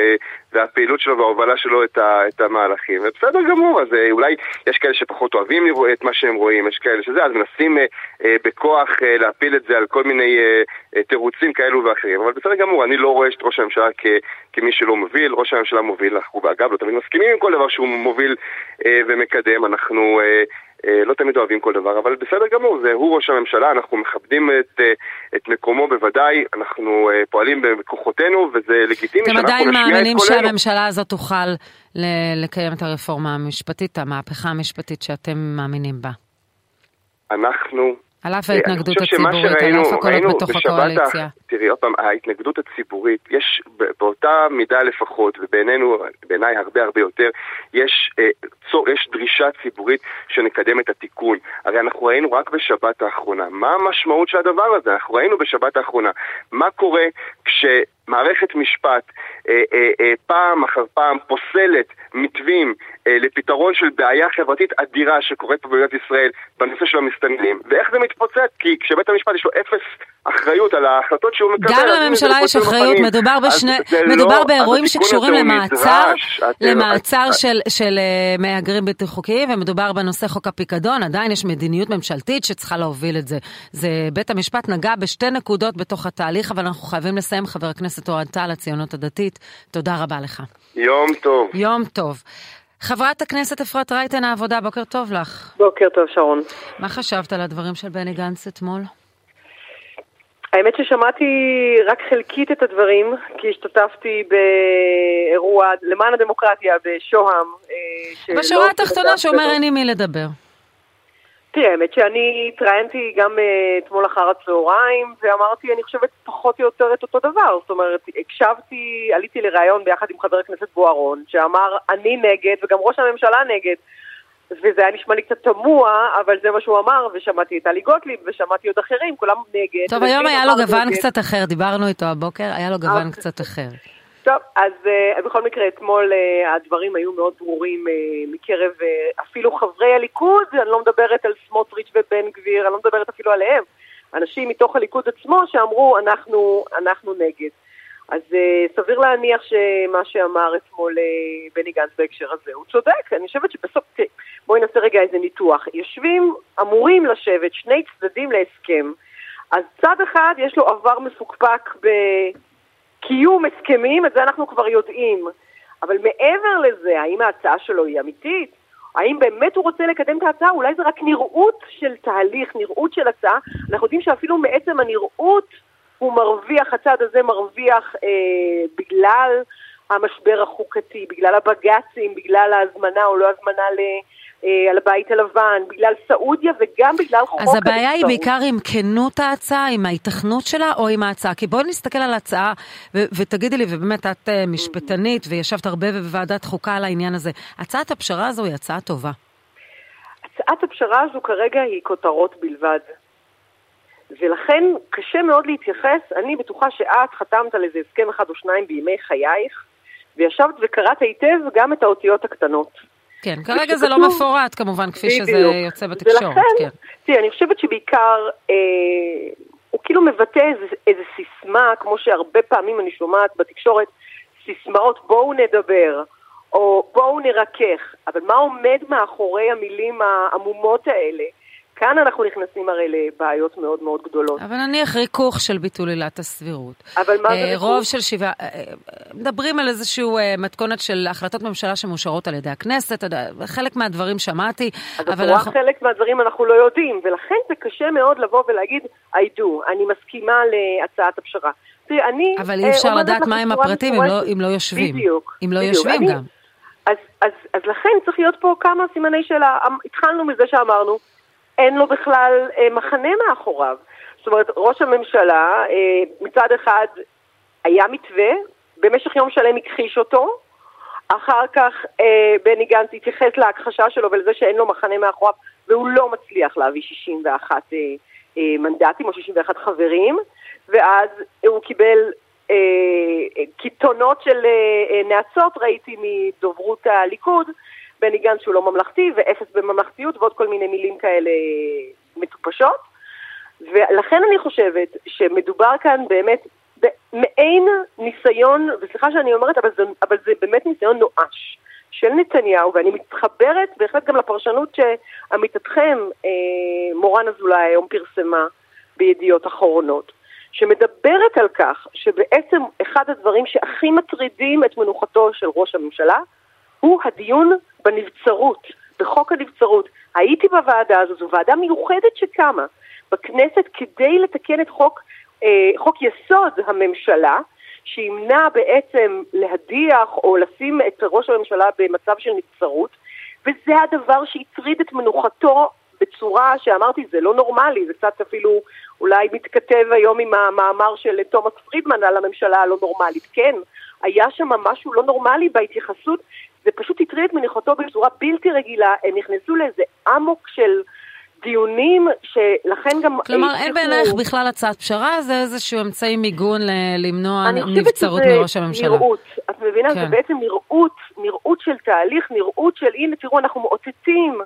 והפעילות שלו וההובלה שלו את, ה, את המהלכים. ובסדר גמור, אז אולי יש כאלה שפחות אוהבים את מה שהם רואים, יש כאלה שזה, אז מנסים אה, אה, בכוח אה, להפיל את זה על כל מיני אה, אה, תירוצים כאלו ואחרים. אבל בסדר גמור, אני לא רואה את ראש הממשלה כ, כמי שלא מוביל, ראש הממשלה מוביל, אנחנו אגב לא תמיד מסכימים עם כל דבר שהוא מוביל אה, ומקדם, אנחנו... אה, אה, לא תמיד אוהבים כל דבר, אבל בסדר גמור, זה הוא ראש הממשלה, אנחנו מכבדים את, אה, את מקומו בוודאי, אנחנו אה, פועלים בכוחותינו, וזה לגיטימי
שאנחנו נשמיע את קולנו. אתם עדיין מאמינים שהממשלה הזאת תוכל לקיים את הרפורמה המשפטית, המהפכה המשפטית שאתם מאמינים בה?
אנחנו
על אף ההתנגדות הציבורית, על אף הקולות בתוך הקואליציה.
תראי, עוד פעם, ההתנגדות הציבורית, יש באותה מידה לפחות, ובעינינו, בעיניי הרבה הרבה יותר, יש, אה, צור, יש דרישה ציבורית שנקדם את התיקון. הרי אנחנו ראינו רק בשבת האחרונה. מה המשמעות של הדבר הזה? אנחנו ראינו בשבת האחרונה. מה קורה כש... מערכת משפט אה, אה, אה, פעם אחר פעם פוסלת מתווים אה, לפתרון של בעיה חברתית אדירה שקורית פה במדינת ישראל בנושא של המסתננים, ואיך זה מתפוצץ? כי כשבית המשפט יש לו אפס אחריות על ההחלטות שהוא מקבל...
גם לממשלה יש אחריות, מדובר, בשני, מדובר לא, באירועים שקשורים למעצר, למעצר את... של, של uh, מהגרים בלתי חוקיים, ומדובר בנושא חוק הפיקדון, עדיין יש מדיניות ממשלתית שצריכה להוביל את זה. זה בית המשפט נגע בשתי נקודות בתוך התהליך, אבל אנחנו חייבים לסיים, חבר הכנסת אוהד טל, הציונות הדתית. תודה רבה לך.
יום טוב.
יום טוב. חברת הכנסת אפרת רייטן העבודה, בוקר טוב לך.
בוקר טוב, שרון.
מה חשבת על הדברים של בני גנץ אתמול?
האמת ששמעתי רק חלקית את הדברים, כי השתתפתי באירוע למען הדמוקרטיה בשוהם.
אה, בשורה התחתונה שאומר אין עם מי לדבר.
תראה, האמת שאני התראיינתי גם uh, אתמול אחר הצהריים, ואמרתי, אני חושבת פחות או יותר את אותו דבר. זאת אומרת, הקשבתי, עליתי לראיון ביחד עם חבר הכנסת בוארון, שאמר, אני נגד, וגם ראש הממשלה נגד. וזה היה נשמע לי קצת תמוה, אבל זה מה שהוא אמר, ושמעתי את טלי גוטליב, ושמעתי עוד אחרים, כולם נגד.
טוב, היום היה לו גוון נגד. קצת אחר, דיברנו איתו הבוקר, היה לו גוון אה, קצת אחר.
טוב, אז, אה, אז בכל מקרה, אתמול אה, הדברים היו מאוד ברורים מקרב אפילו חברי הליכוד, אני לא מדברת על סמוטריץ' ובן גביר, אני לא מדברת אפילו עליהם. אנשים מתוך הליכוד עצמו שאמרו, אנחנו, אנחנו נגד. אז סביר להניח שמה שאמר אתמול בני גנץ בהקשר הזה, הוא צודק. אני חושבת שבסוף, בואי נעשה רגע איזה ניתוח. יושבים, אמורים לשבת שני צדדים להסכם, אז צד אחד יש לו עבר מפוקפק בקיום הסכמים, את זה אנחנו כבר יודעים. אבל מעבר לזה, האם ההצעה שלו היא אמיתית? האם באמת הוא רוצה לקדם את ההצעה? אולי זה רק נראות של תהליך, נראות של הצעה. אנחנו יודעים שאפילו מעצם הנראות הוא מרוויח, הצד הזה מרוויח אה, בגלל המשבר החוקתי, בגלל הבג"צים, בגלל ההזמנה או לא הזמנה ל... אה, על הבית הלבן, בגלל סעודיה וגם בגלל חוק
אז הבעיה היא בעיקר עם כנות ההצעה, עם ההיתכנות שלה או עם ההצעה? כי בואי נסתכל על ההצעה ו- ותגידי לי, ובאמת את אה, משפטנית וישבת הרבה בוועדת חוקה על העניין הזה, הצעת הפשרה הזו היא הצעה טובה.
הצעת הפשרה הזו כרגע היא כותרות בלבד. ולכן קשה מאוד להתייחס, אני בטוחה שאת חתמת על איזה הסכם אחד או שניים בימי חייך, וישבת וקראת היטב גם את האותיות הקטנות.
כן, כרגע זה לא מפורט כמובן, כפי שזה יוצא בתקשורת. ולכן,
כן. תראי, אני חושבת שבעיקר אה, הוא כאילו מבטא איזה, איזה סיסמה, כמו שהרבה פעמים אני שומעת בתקשורת, סיסמאות בואו נדבר, או בואו נרכך, אבל מה עומד מאחורי המילים העמומות האלה? כאן אנחנו נכנסים הרי לבעיות מאוד מאוד גדולות.
אבל נניח ריכוך של ביטול עילת הסבירות.
אבל מה זה
ריכוך? רוב של שבעה, אה, אה, מדברים על איזושהי אה, מתכונת של החלטות ממשלה שמאושרות על ידי הכנסת, חלק מהדברים שמעתי,
אבל... אז אנחנו... חלק מהדברים אנחנו לא יודעים, ולכן זה קשה מאוד לבוא ולהגיד, I do, אני מסכימה להצעת הפשרה. תראי, אני...
אבל אי אפשר לדעת מהם הפרטים אם לא, אם לא יושבים.
בדיוק.
אם לא בדיוק. יושבים אני, גם.
אז, אז, אז לכן צריך להיות פה כמה סימני שאלה. התחלנו מזה שאמרנו, אין לו בכלל אה, מחנה מאחוריו. זאת אומרת, ראש הממשלה אה, מצד אחד היה מתווה, במשך יום שלם הכחיש אותו, אחר כך אה, בני גנץ התייחס להכחשה שלו ולזה שאין לו מחנה מאחוריו, והוא לא מצליח להביא 61 אה, אה, מנדטים או 61 חברים, ואז הוא קיבל אה, קיתונות של אה, אה, נאצות, ראיתי מדוברות הליכוד, בני גנץ שהוא לא ממלכתי, ואפס בממלכתיות, ועוד כל מיני מילים כאלה מטופשות. ולכן אני חושבת שמדובר כאן באמת במעין ניסיון, וסליחה שאני אומרת, אבל זה, אבל זה באמת ניסיון נואש של נתניהו, ואני מתחברת בהחלט גם לפרשנות שעמיתתכם, אה, מורן אזולאי, היום פרסמה בידיעות אחרונות, שמדברת על כך שבעצם אחד הדברים שהכי מטרידים את מנוחתו של ראש הממשלה הוא הדיון בנבצרות, בחוק הנבצרות. הייתי בוועדה הזו, זו ועדה מיוחדת שקמה בכנסת כדי לתקן את חוק, אה, חוק יסוד הממשלה, שימנע בעצם להדיח או לשים את ראש הממשלה במצב של נבצרות, וזה הדבר שהטריד את מנוחתו בצורה שאמרתי, זה לא נורמלי, זה קצת אפילו אולי מתכתב היום עם המאמר של תומאס פרידמן על הממשלה הלא נורמלית. כן, היה שם משהו לא נורמלי בהתייחסות זה פשוט הטריד את מניחותו בצורה בלתי רגילה, הם נכנסו לאיזה אמוק של דיונים שלכן גם...
כלומר, אין בעינייך בכלל הצעת פשרה, זה איזשהו אמצעי מיגון למנוע נבצרות מראש הממשלה.
אני חושבת שזה נראות, את מבינה? כן. זה בעצם נראות, נראות של תהליך, נראות של הנה, תראו, אנחנו מאותתים.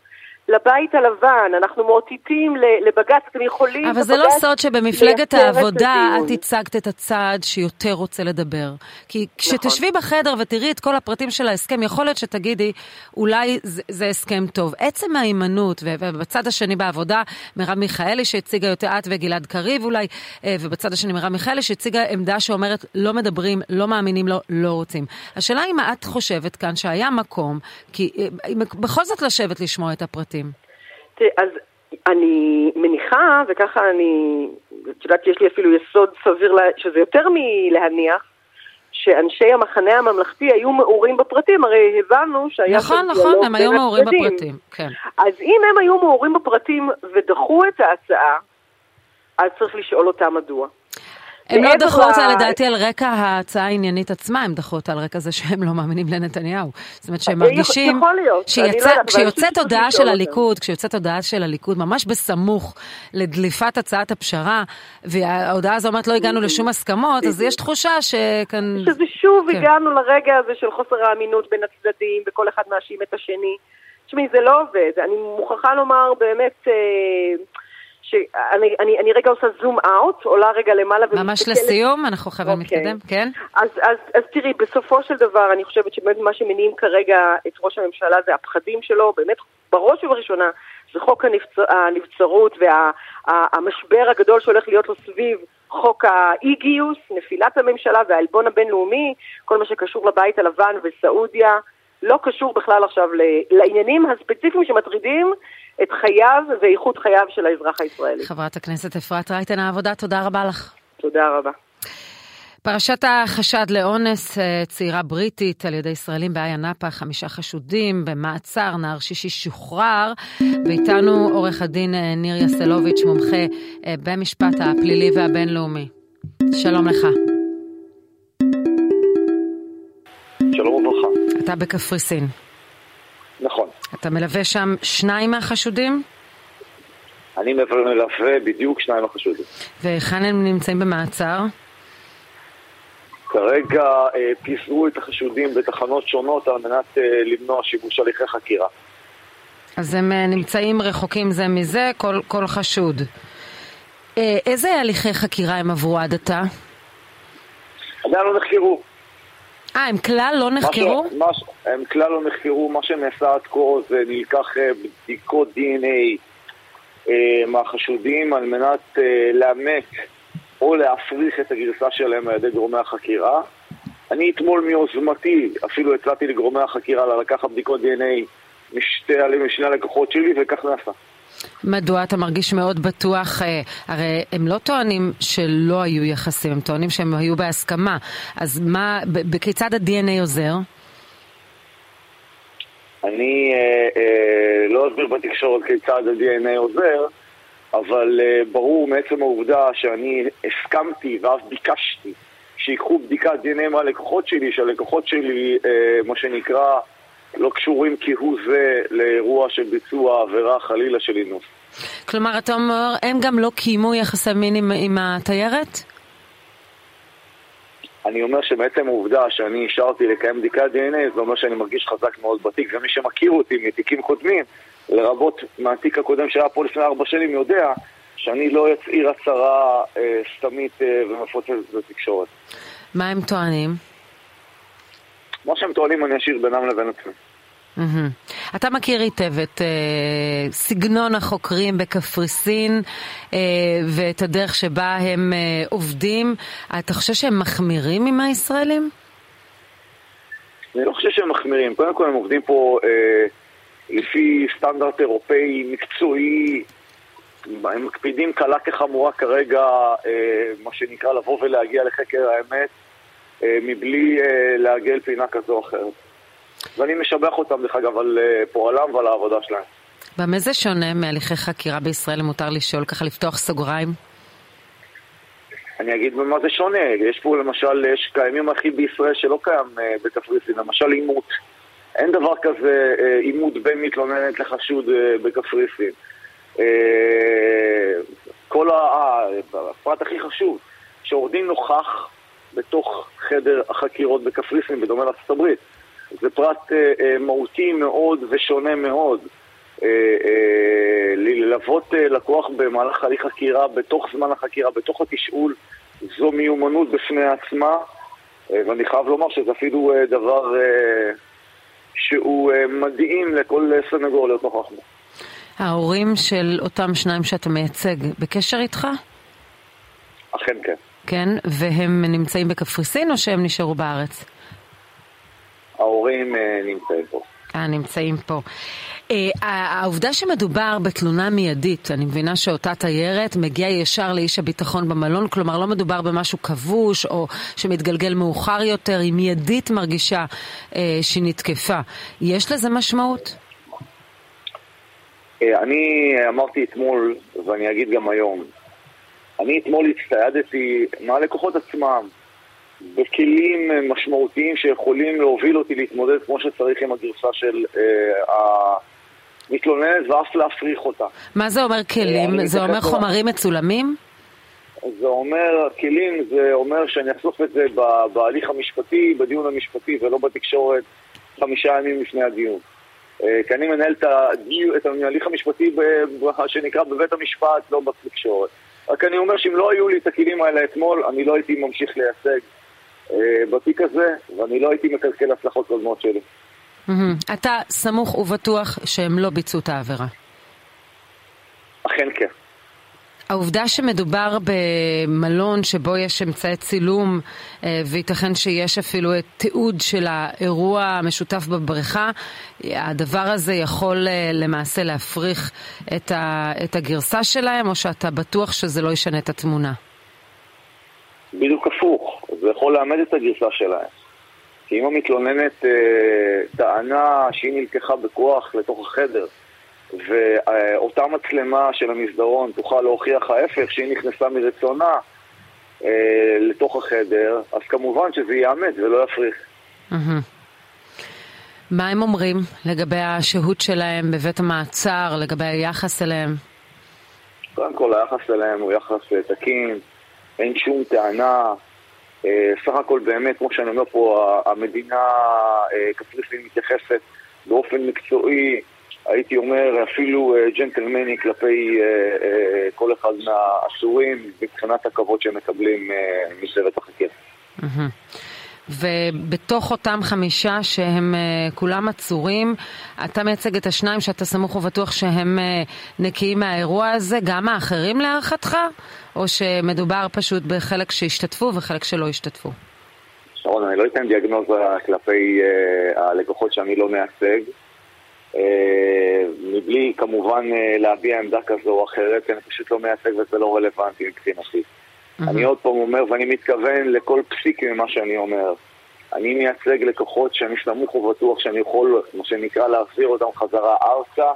לבית הלבן, אנחנו מאותתים לבג"ץ, אתם יכולים...
אבל זה לא סוד שבמפלגת העבודה את הצגת את הצעד שיותר רוצה לדבר. כי נכון. כשתשבי בחדר ותראי את כל הפרטים של ההסכם, יכול להיות שתגידי, אולי זה, זה הסכם טוב. עצם ההימנעות, ובצד השני בעבודה, מרב מיכאלי שהציגה יותר את וגלעד קריב אולי, אה, ובצד השני מרב מיכאלי שהציגה עמדה שאומרת, לא מדברים, לא מאמינים לו, לא רוצים. השאלה אם את חושבת כאן שהיה מקום, כי אה, בכל זאת לשבת לשמוע את הפרטים. הפרטים?
תראה, אז אני מניחה, וככה אני, את יודעת, יש לי אפילו יסוד סביר, שזה יותר מלהניח, שאנשי המחנה הממלכתי היו מעורים בפרטים, הרי הבנו שהיה
נכון, נכון, הם היו מעורים בפרטים, כן.
אז אם הם היו מעורים בפרטים ודחו את ההצעה, אז צריך לשאול אותם מדוע.
הם לא דחו אותה לדעתי על רקע ההצעה העניינית עצמה, הם דחו אותה על רקע זה שהם לא מאמינים לנתניהו. זאת אומרת שהם מרגישים...
יכול להיות.
לא כשיוצאת הודעה של הליכוד, כשיוצאת הודעה של הליכוד, ממש בסמוך לדליפת הצעת הפשרה, וההודעה הזו אומרת לא הגענו לשום הסכמות, אז יש תחושה שכאן...
שזה שוב כן. הגענו לרגע הזה של חוסר האמינות בין הצדדים, וכל אחד מאשים את השני. תשמעי, זה לא עובד. אני מוכרחה לומר באמת... שאני אני, אני רגע עושה זום אאוט, עולה רגע למעלה
ומסתכלת. ממש לסיום, אנחנו חייבים okay. אוקיי. להתקדם, כן?
אז, אז, אז תראי, בסופו של דבר, אני חושבת שבאמת מה שמניעים כרגע את ראש הממשלה זה הפחדים שלו, באמת בראש ובראשונה זה חוק הנבצר, הנבצרות והמשבר וה, הגדול שהולך להיות לו סביב חוק האי-גיוס, נפילת הממשלה והעלבון הבינלאומי, כל מה שקשור לבית הלבן וסעודיה. לא קשור בכלל עכשיו לעניינים הספציפיים שמטרידים את חייו ואיכות חייו של האזרח הישראלי.
חברת הכנסת אפרת רייטן העבודה, תודה רבה לך.
תודה רבה.
פרשת החשד לאונס אה, צעירה בריטית על ידי ישראלים באיה נאפה, חמישה חשודים במעצר, נער שישי שוחרר, ואיתנו עורך הדין אה, ניר יסלוביץ', מומחה אה, במשפט הפלילי והבינלאומי. שלום לך.
שלום וברכה.
אתה בקפריסין. אתה מלווה שם שניים מהחשודים?
אני מלווה בדיוק שניים החשודים.
והיכן הם נמצאים במעצר?
כרגע אה, פיזרו את החשודים בתחנות שונות על מנת אה, למנוע שיבוש הליכי חקירה.
אז הם אה, נמצאים רחוקים זה מזה, כל, כל חשוד. אה, איזה הליכי חקירה הם עברו עד עתה?
עדיין לא נחקרו.
אה, הם כלל לא נחקרו?
מה ש, מה הם כלל לא נחקרו, מה שנעשה עד כה זה נלקח אה, בדיקות DNA אה, מהחשודים על מנת אה, לאמת או להפריך את הגרסה שלהם על ידי גורמי החקירה. אני אתמול מיוזמתי אפילו הצעתי לגורמי החקירה לקחת בדיקות DNA משני הלקוחות שלי וכך נעשה.
מדוע אתה מרגיש מאוד בטוח? אה, הרי הם לא טוענים שלא היו יחסים, הם טוענים שהם היו בהסכמה. אז מה, כיצד ה-DNA עוזר?
אני אה, אה, לא אסביר בתקשורת כיצד ה-DNA עוזר, אבל אה, ברור מעצם העובדה שאני הסכמתי ואף ביקשתי שיקחו בדיקת DNA מהלקוחות שלי, שהלקוחות שלי, אה, מה שנקרא, לא קשורים כהוא זה לאירוע של ביצוע עבירה חלילה של אינוס.
כלומר, אתה אומר, הם גם לא קיימו יחסי מין עם, עם התיירת?
אני אומר שמעצם העובדה שאני אישרתי לקיים בדיקת DNA, זה אומר שאני מרגיש חזק מאוד בתיק, ומי שמכיר אותי מתיקים קודמים, לרבות מהתיק הקודם שהיה פה לפני ארבע שנים, יודע שאני לא אצהיר הצהרה אה, סתמית אה, ומפוצצת בתקשורת.
מה הם טוענים?
מה שהם טוענים אני אשאיר בינם לבין עצמי.
Mm-hmm. אתה מכיר היטב את uh, סגנון החוקרים בקפריסין uh, ואת הדרך שבה הם uh, עובדים. אתה חושב שהם מחמירים עם הישראלים?
אני לא חושב שהם מחמירים. קודם כל הם עובדים פה uh, לפי סטנדרט אירופאי מקצועי. הם מקפידים קלה כחמורה כרגע, uh, מה שנקרא, לבוא ולהגיע לחקר האמת. אה, מבלי אה, לעגל פינה כזו או אחרת. ואני משבח אותם, דרך אגב, על אה, פועלם ועל העבודה שלהם.
במה זה שונה מהליכי חקירה בישראל, אם מותר לשאול, ככה לפתוח סוגריים?
אני אגיד במה זה שונה. יש פה למשל, יש קיימים אחים בישראל שלא קיים בקפריסין, למשל עימות. אין דבר כזה עימות בין מתלוננת לחשוד בקפריסין. כל הפרט הכי חשוב, שעורך דין נוכח בתוך חדר החקירות בקפריסין, בדומה לארצות הברית. זה פרט אה, אה, מהותי מאוד ושונה מאוד. אה, אה, ללוות אה, לקוח במהלך הליך חקירה, בתוך זמן החקירה, בתוך התשאול, זו מיומנות בפני עצמה, אה, ואני חייב לומר שזה אפילו אה, דבר אה, שהוא אה, מדהים לכל סנגור להיות נוכח בו.
ההורים של אותם שניים שאתה מייצג בקשר איתך?
אכן כן.
כן, והם נמצאים בקפריסין או שהם נשארו בארץ?
ההורים אה, נמצאים פה.
אה, נמצאים פה. Uh, העובדה שמדובר בתלונה מיידית, אני מבינה שאותה תיירת מגיעה ישר לאיש הביטחון במלון, כלומר לא מדובר במשהו כבוש או שמתגלגל מאוחר יותר, היא מיידית מרגישה uh, שהיא נתקפה. יש לזה משמעות?
Uh, אני אמרתי אתמול, ואני אגיד גם היום, אני אתמול הצטיידתי מהלקוחות עצמם בכלים משמעותיים שיכולים להוביל אותי להתמודד כמו שצריך עם הגרסה של אה, המתלוננת ואף להפריך אותה.
מה זה אומר כלים? אה, זה אומר חומרים מצולמים?
זה אומר, כלים זה אומר שאני אחשוף את זה בהליך המשפטי, בדיון המשפטי ולא בתקשורת חמישה ימים לפני הדיון. אה, כי אני מנהל את ההליך המשפטי שנקרא בבית המשפט, לא בתקשורת. רק אני אומר שאם לא היו לי את הכלים האלה אתמול, אני לא הייתי ממשיך לייצג אה, בתיק הזה, ואני לא הייתי מקלקל הצלחות קודמות שלי.
אתה סמוך ובטוח שהם לא ביצעו את העבירה.
אכן כן.
העובדה שמדובר במלון שבו יש אמצעי צילום אה, וייתכן שיש אפילו תיעוד של האירוע המשותף בבריכה, הדבר הזה יכול אה, למעשה להפריך את, את הגרסה שלהם, או שאתה בטוח שזה לא ישנה את התמונה?
בדיוק הפוך, זה יכול לאמד את הגרסה שלהם. כי אם המתלוננת אה, טענה שהיא נלקחה בכוח לתוך החדר, ואותה מצלמה של המסדרון תוכל להוכיח ההפך, שהיא נכנסה מרצונה אה, לתוך החדר, אז כמובן שזה יאמת ולא יפריך.
מה הם אומרים לגבי השהות שלהם בבית המעצר, לגבי היחס אליהם?
קודם כל היחס אליהם הוא יחס אה, תקין, אין שום טענה. אה, סך הכל באמת, כמו שאני אומר פה, המדינה, אה, קפריסין מתייחסת באופן מקצועי, הייתי אומר אפילו ג'נטלמני כלפי כל אחד מהאסורים מבחינת הכבוד שהם מקבלים מסרט החקירה.
ובתוך אותם חמישה שהם uh, כולם עצורים, אתה מייצג את השניים שאתה סמוך ובטוח שהם uh, נקיים מהאירוע הזה, גם האחרים להערכתך? או שמדובר פשוט בחלק שהשתתפו וחלק שלא השתתפו?
שרון, אני לא אתן דיאגנוזה כלפי uh, הלקוחות שאני לא מייצג. מבלי כמובן להביע עמדה כזו או אחרת, אני פשוט לא מייצג וזה לא רלוונטי מבחינתי. Mm-hmm. אני עוד פעם אומר, ואני מתכוון לכל פסיק ממה שאני אומר. אני מייצג לקוחות שאני סמוך ובטוח שאני יכול, מה שנקרא, להחזיר אותם חזרה ארצה,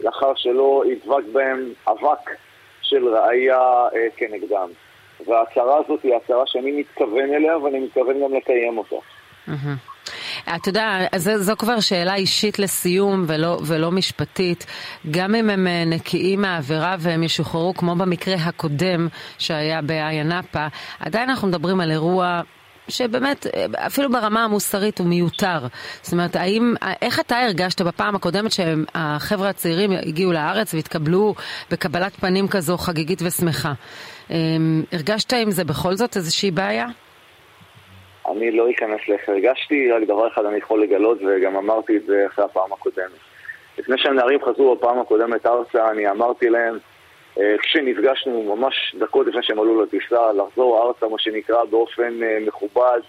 לאחר שלא ידבק בהם אבק של ראייה אה, כנגדם. וההצהרה הזאת היא הצהרה שאני מתכוון אליה ואני מתכוון גם לקיים אותה.
Mm-hmm. אתה יודע, זו, זו כבר שאלה אישית לסיום ולא, ולא משפטית. גם אם הם אה, נקיים מהעבירה והם ישוחררו, כמו במקרה הקודם שהיה באיה עדיין אנחנו מדברים על אירוע שבאמת, אה, אפילו ברמה המוסרית הוא מיותר. זאת אומרת, האם, איך אתה הרגשת בפעם הקודמת שהחבר'ה הצעירים הגיעו לארץ והתקבלו בקבלת פנים כזו חגיגית ושמחה? אמ, הרגשת עם זה בכל זאת איזושהי בעיה?
אני לא אכנס לאיך הרגשתי, רק דבר אחד אני יכול לגלות, וגם אמרתי את זה אחרי הפעם הקודמת. לפני שהנערים חזרו בפעם הקודמת ארצה, אני אמרתי להם, אה, כשנפגשנו ממש דקות לפני שהם עלו לטיסה, לחזור ארצה, מה שנקרא, באופן אה, מכובד,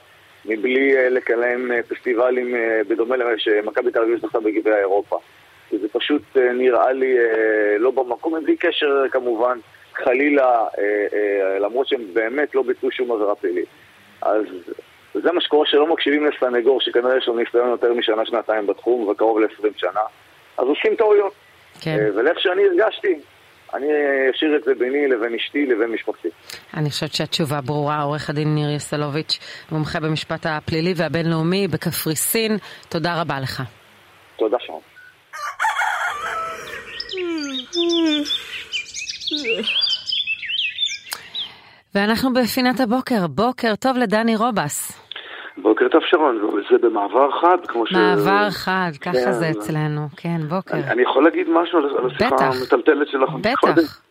מבלי אה, לקיים פסטיבלים בדומה למה שמכבי תל אביב זכתה בגבעי אירופה. זה פשוט נראה לי לא במקום, בלי קשר כמובן, חלילה, למרות שהם באמת לא ביצעו שום עבירה פלילית. אז וזה מה שקורה שלא מקשיבים לסנגור, שכנראה יש לו ניסיון יותר משנה-שנתיים בתחום וקרוב ל-20 שנה, אז עושים טעויות. כן. אה, ולאיך שאני הרגשתי, אני אשאיר את זה ביני לבין אשתי לבין משפחתי.
אני חושבת שהתשובה ברורה. עורך הדין ניר יסלוביץ', מומחה במשפט הפלילי והבינלאומי בקפריסין, תודה רבה לך.
תודה שם.
ואנחנו בפינת הבוקר. בוקר טוב לדני רובס.
בוקר טוב שרון, וזה במעבר חד, כמו
ש... מעבר חד, ככה כן. זה אצלנו, כן, בוקר.
אני, אני יכול להגיד משהו על השיחה המטלטלת שלך?
בטח.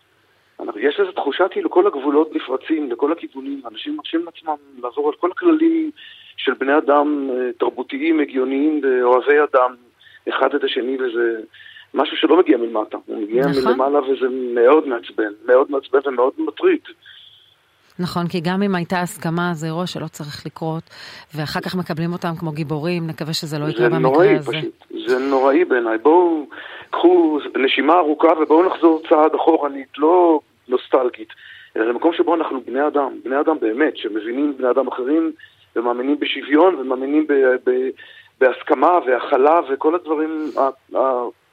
יש איזו תחושה כאילו כל הגבולות נפרצים לכל הכיוונים, אנשים מרשים לעצמם לעזור על כל הכללים של בני אדם אה, תרבותיים, הגיוניים ואוהבי אדם, אחד את השני, וזה משהו שלא מגיע מלמטה, הוא מגיע נכון. מלמעלה וזה מאוד מעצבן, מאוד מעצבן ומאוד מטריד.
נכון, כי גם אם הייתה הסכמה, זה אירוע שלא צריך לקרות, ואחר כך מקבלים אותם כמו גיבורים, נקווה שזה לא יקרה במקרה
נוראי,
הזה.
פשוט. זה נוראי בעיניי. בואו, קחו נשימה ארוכה ובואו נחזור צעד אחורנית, לא נוסטלגית, אלא למקום שבו אנחנו בני אדם, בני אדם באמת, שמבינים בני אדם אחרים ומאמינים בשוויון ומאמינים ב... ב בהסכמה והכלה וכל הדברים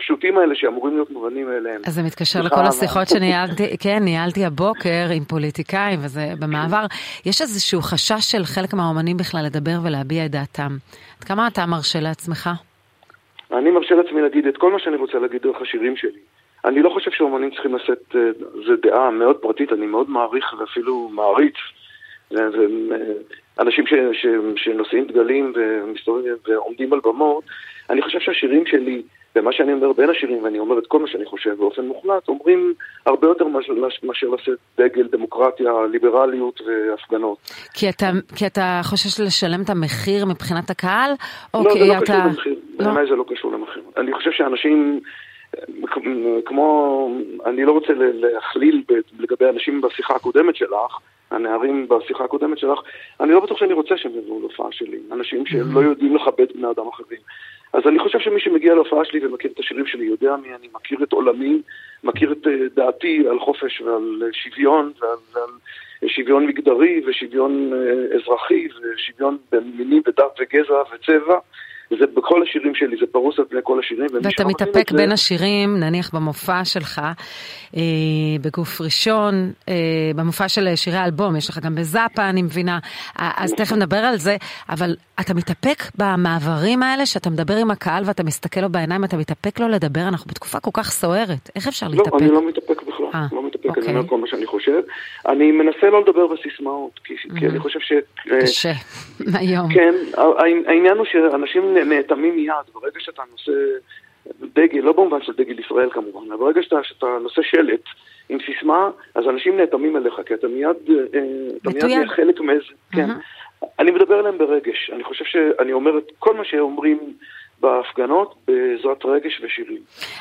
הפשוטים האלה שאמורים להיות מובנים מאליהם.
אז זה מתקשר לכל השיחות שניהלתי, כן, ניהלתי הבוקר עם פוליטיקאים, וזה במעבר. יש איזשהו חשש של חלק מהאומנים בכלל לדבר ולהביע את דעתם. עד כמה אתה מרשה לעצמך?
אני מרשה לעצמי להגיד את כל מה שאני רוצה להגיד דרך השירים שלי. אני לא חושב שאומנים צריכים לשאת, אה, זו דעה מאוד פרטית, אני מאוד מעריך ואפילו מעריץ. אנשים ש, ש, שנושאים דגלים ומסתובבים ועומדים על במות, אני חושב שהשירים שלי, ומה שאני אומר בין השירים, ואני אומר את כל מה שאני חושב באופן מוחלט, אומרים הרבה יותר מאשר לשאת דגל, דמוקרטיה, ליברליות והפגנות.
כי אתה, כי אתה חושש לשלם את המחיר מבחינת הקהל,
לא, זה לא
אתה...
קשור למחיר, לא. בעיניי זה לא קשור למחיר. אני חושב שאנשים... כמו, אני לא רוצה להכליל לגבי אנשים בשיחה הקודמת שלך, הנערים בשיחה הקודמת שלך, אני לא בטוח שאני רוצה שהם יבואו להופעה שלי. אנשים שלא mm-hmm. יודעים לכבד בני אדם אחרים. אז אני חושב שמי שמגיע להופעה שלי ומכיר את השירים שלי יודע מי אני, מכיר את עולמי, מכיר את אה, דעתי על חופש ועל שוויון ועל, ועל שוויון מגדרי ושוויון אה, אזרחי ושוויון במיני ודת וגזע וצבע. זה בכל השירים שלי, זה פרוס על פני כל השירים.
ואתה מתאפק בין זה... השירים, נניח במופע שלך, אה, בגוף ראשון, אה, במופע של שירי האלבום, יש לך גם בזאפה, אני מבינה, אז תכף נדבר על זה, אבל אתה מתאפק במעברים האלה, שאתה מדבר עם הקהל ואתה מסתכל לו בעיניים, אתה מתאפק לו לדבר, אנחנו בתקופה כל כך סוערת, איך אפשר
לא,
להתאפק?
לא, אני לא מתאפק בכלל, 아. אה. לא אני
אוקיי.
אומר כל מה שאני חושב. אני מנסה לא לדבר בסיסמאות, כי כי אני חושב ש... אה,
קשה, היום.
כן, העניין הוא שאנשים נאטמים מיד, ברגע שאתה נושא דגל, לא במובן של דגל ישראל כמובן, אבל ברגע שאתה, שאתה נושא שלט עם סיסמה, אז אנשים נאטמים אליך, כי אתה מיד, אה, אתה מיד חלק מאיזה, כן. אני מדבר אליהם ברגש, אני חושב שאני אומר את כל מה שאומרים בהפגנות בעזרת רגש ושירים.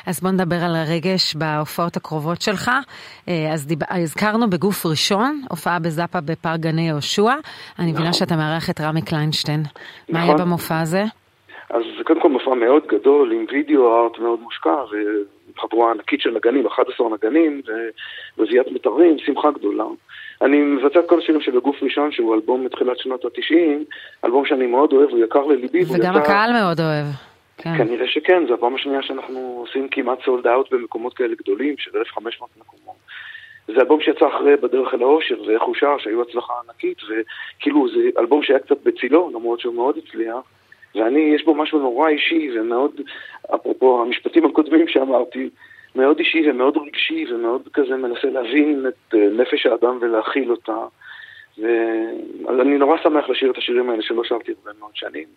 אז בוא נדבר על הרגש בהופעות הקרובות שלך. אה, אז דיב... הזכרנו בגוף ראשון, הופעה בזאפה בפארק גני יהושע. אני מבינה שאתה מארח את רמי קליינשטיין. מה
נכון.
יהיה במופע הזה?
אז זה קודם כל מופע מאוד גדול, עם וידאו ארט מאוד מושקע, וחבורה ענקית של נגנים, 11 נגנים, ורביעיית מיתרים, שמחה גדולה. אני מבצע את כל השירים של הגוף ראשון, שהוא אלבום מתחילת שנות ה-90, אלבום שאני מאוד אוהב, הוא יקר לליבי.
וגם
יצא-
הקהל מאוד אוהב. כן.
כנראה שכן, זו הפעם השנייה שאנחנו עושים כמעט סולד אאוט במקומות כאלה גדולים, של 1,500 מקומות. זה אלבום שיצא אחרי בדרך אל האושר, ואיך הוא שר, שהיו הצלחה ענקית, וכאילו זה אלבום שהיה קצת בצילו, למרות שהוא מאוד הצליח, ואני, יש בו משהו נורא אישי ומאוד, אפרופו המשפטים הקודמים שאמרתי, מאוד אישי ומאוד רגשי ומאוד כזה מנסה להבין את אה, נפש האדם ולהכיל אותה. ואני נורא שמח לשיר את השירים האלה שלא שרתי הרבה מאוד שנים.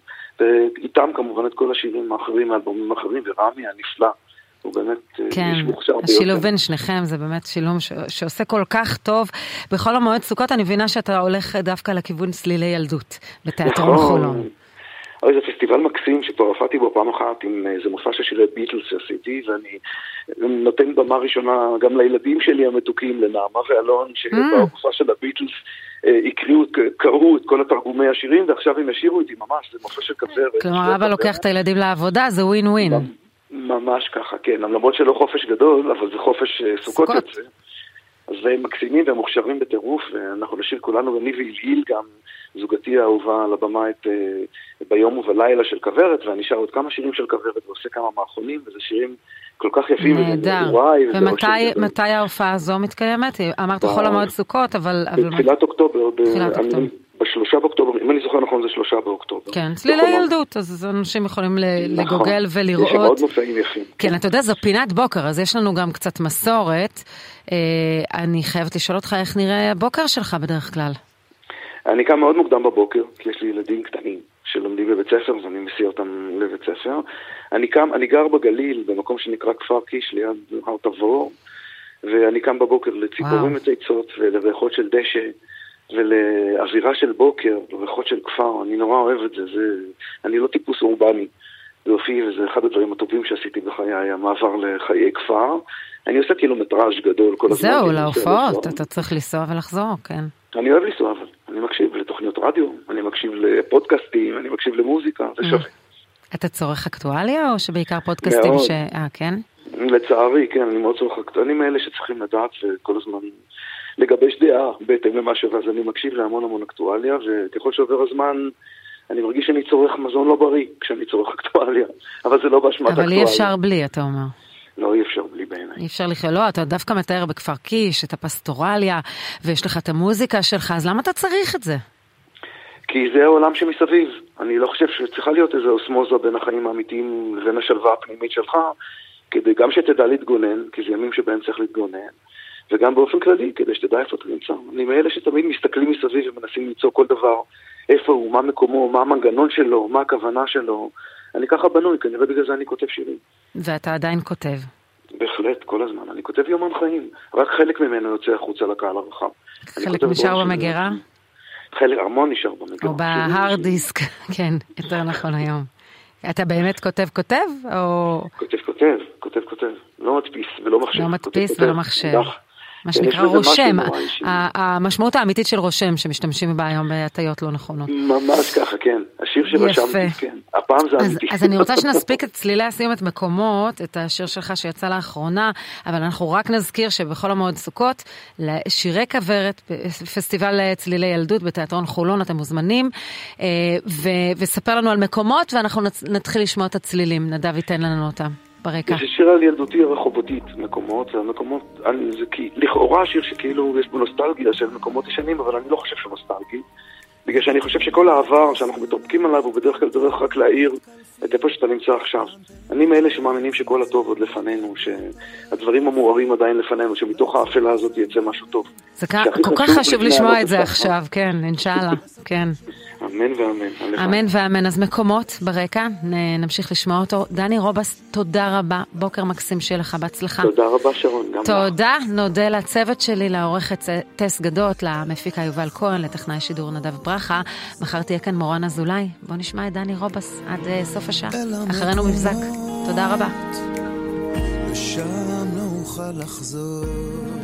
ואיתם כמובן את כל השירים האחרים, האלבומים האחרים, ורמי הנפלא. הוא באמת אה,
כן,
איש מוכשר ביותר.
השילוב בין שניכם זה באמת שילוב ש... שעושה כל כך טוב. בחול המועד סוכות אני מבינה שאתה הולך דווקא לכיוון צלילי ילדות בתיאטרון
נכון.
חולון.
אוי, זה פסטיבל מקסים שכבר הופעתי בו פעם אחת עם איזה מופע של שירי ביטלס שעשיתי, ואני נותן במה ראשונה גם לילדים שלי המתוקים, לנעמה ואלון, שבמופע של הביטלס אה, הקריאו, קראו את כל התרגומי השירים, ועכשיו הם ישירו איתי ממש, זה מופע של כוורת.
כלומר, אבא לוקח את הילדים לעבודה, זה ווין ווין.
ממש ככה, כן, למרות שלא חופש גדול, אבל זה חופש אה, סוכות. יוצא. אז הם מקסימים והם מוכשרים בטירוף, ואנחנו נשאיר כולנו, ואני והילהיל גם, זוגתי האהובה על הבמה את אה, ביום ובלילה של כוורת, ואני שר עוד כמה שירים של כוורת ועושה כמה מערכונים, וזה שירים כל כך יפים.
נהדר. ומתי ההופעה הזו מתקיימת? אמרת חול המועד סוכות, אבל...
בתחילת אוקטובר, ב-
תחילת
אני-
אוקטובר.
בשלושה באוקטובר, אם אני זוכר נכון זה שלושה באוקטובר.
כן, צלילי. ילדות, אז אנשים יכולים
נכון.
לגוגל
יש שם
ולראות.
עוד מופעים יפים.
כן, אתה יודע, זו פינת בוקר, אז יש לנו גם קצת מסורת. אה, אני חייבת לשאול אותך איך נראה הבוקר שלך בדרך כלל.
אני קם מאוד מוקדם בבוקר, כי יש לי ילדים קטנים שלומדים בבית ספר ואני מסיע אותם לבית ספר. אני קם, אני גר בגליל, במקום שנקרא כפר קיש ליד הר תבור, ואני קם בבוקר לציפורים. מצייצות ולריחות של דשא ולאווירה של בוקר, לריחות של כפר, אני נורא אוהב את זה, זה... אני לא טיפוס אורבני. באופי, וזה אחד הדברים הטובים שעשיתי בחיי, המעבר לחיי כפר. אני עושה קילומטראז' גדול כל הזמן.
זהו, להופעות. אתה צריך לנסוע ולחזור, כן.
אני אוהב לנסוע, אבל אני מקשיב לתוכניות רדיו, אני מקשיב לפודקאסטים, אני מקשיב למוזיקה, זה שווה.
אתה צורך אקטואליה, או שבעיקר פודקאסטים
מאוד.
ש... אה, כן?
לצערי, כן, אני מאוד צורך, אני מאלה שצריכים לדעת וכל הזמן לגבש דעה בהתאם למה שווה, אז אני מקשיב להמון המון אקטואליה, וככל שעובר הזמן, אני מרגיש שאני צורך מזון לא בריא כשאני צורך אקטואליה, אבל זה לא באשמת
אבל
אקטואליה.
אי אפשר בלי, אתה אומר.
לא, אי אפשר בלי בעיניי.
אי אפשר לחיות, לא, אתה דווקא מתאר בכפר קיש את הפסטורליה, ויש לך את המוזיקה שלך, אז למה אתה צריך את זה?
כי זה העולם שמסביב. אני לא חושב שצריכה להיות איזו אוסמוזה בין החיים האמיתיים לבין השלווה הפנימית שלך, כדי גם שתדע להתגונן, כי זה ימים שבהם צריך להתגונן, וגם באופן כללי, כדי שתדע איפה אתה נמצא. אני מאלה שתמיד מסתכלים מסביב ומנסים למצוא כל דבר, איפה הוא, מה מקומו, מה המנגנון שלו, מה הכוונה שלו. אני ככה בנוי, כנראה בגלל זה אני כותב שירים.
ואתה עדיין כותב.
בהחלט, כל הזמן. אני כותב יומן חיים, רק חלק ממנו יוצא החוצה לקהל הרחב.
חלק נשאר. במגירה?
חלק, המון נשאר במגירה.
או בהארד דיסק, כן, יותר נכון היום. אתה באמת כותב כותב, או
כותב, כותב, כותב, כותב. לא מדפיס ולא מחשב.
לא מדפיס. ולא מחשב? מה שנקרא רושם, המשמעות האמיתית של רושם שמשתמשים בה היום בהטיות לא נכונות.
ממש ככה, כן. השיר. שרשמתי, כן. הפעם זה אמיתי.
אז אני רוצה שנספיק את צלילי הסיום את מקומות, את השיר שלך שיצא לאחרונה, אבל אנחנו רק נזכיר שבחול המועד סוכות, לשירי כוורת, פסטיבל צלילי ילדות בתיאטרון חולון, אתם מוזמנים, אה, וספר לנו על מקומות, ואנחנו נתחיל לשמוע את הצלילים, נדב ייתן לנו אותם ברקע.
זה שיר על ילדותי הרחובותית, מקומות, זה המקומות, אני, זה כי, לכאורה שיר שכאילו יש בו נוסטלגיה של מקומות ישנים, אבל אני לא חושב שהוא נוסטלגי. בגלל שאני חושב שכל העבר שאנחנו מתרפקים עליו הוא בדרך כלל דרך רק להעיר את איפה שאתה נמצא עכשיו. אני מאלה שמאמינים שכל הטוב עוד לפנינו, שהדברים המוארים עדיין לפנינו, שמתוך האפלה הזאת יצא משהו טוב.
זה כל כך חשוב לשמוע את זה עכשיו, כן, אינשאללה, כן.
אמן ואמן.
אמן ואמן. אז מקומות ברקע, נמשיך לשמוע אותו. דני רובס, תודה רבה. בוקר מקסים שיהיה לך, בהצלחה.
תודה רבה, שרון. גם
תודה. נודה לצוות שלי, לעורכת טס גדות, למפיקה יובל כהן, לטכנאי שידור נדב ברכה. מחר תהיה כאן מורן אזולאי. בוא נשמע את דני רובס עד uh, סוף השעה. אחרינו מבזק. תודה רבה. ושם נוכל לחזור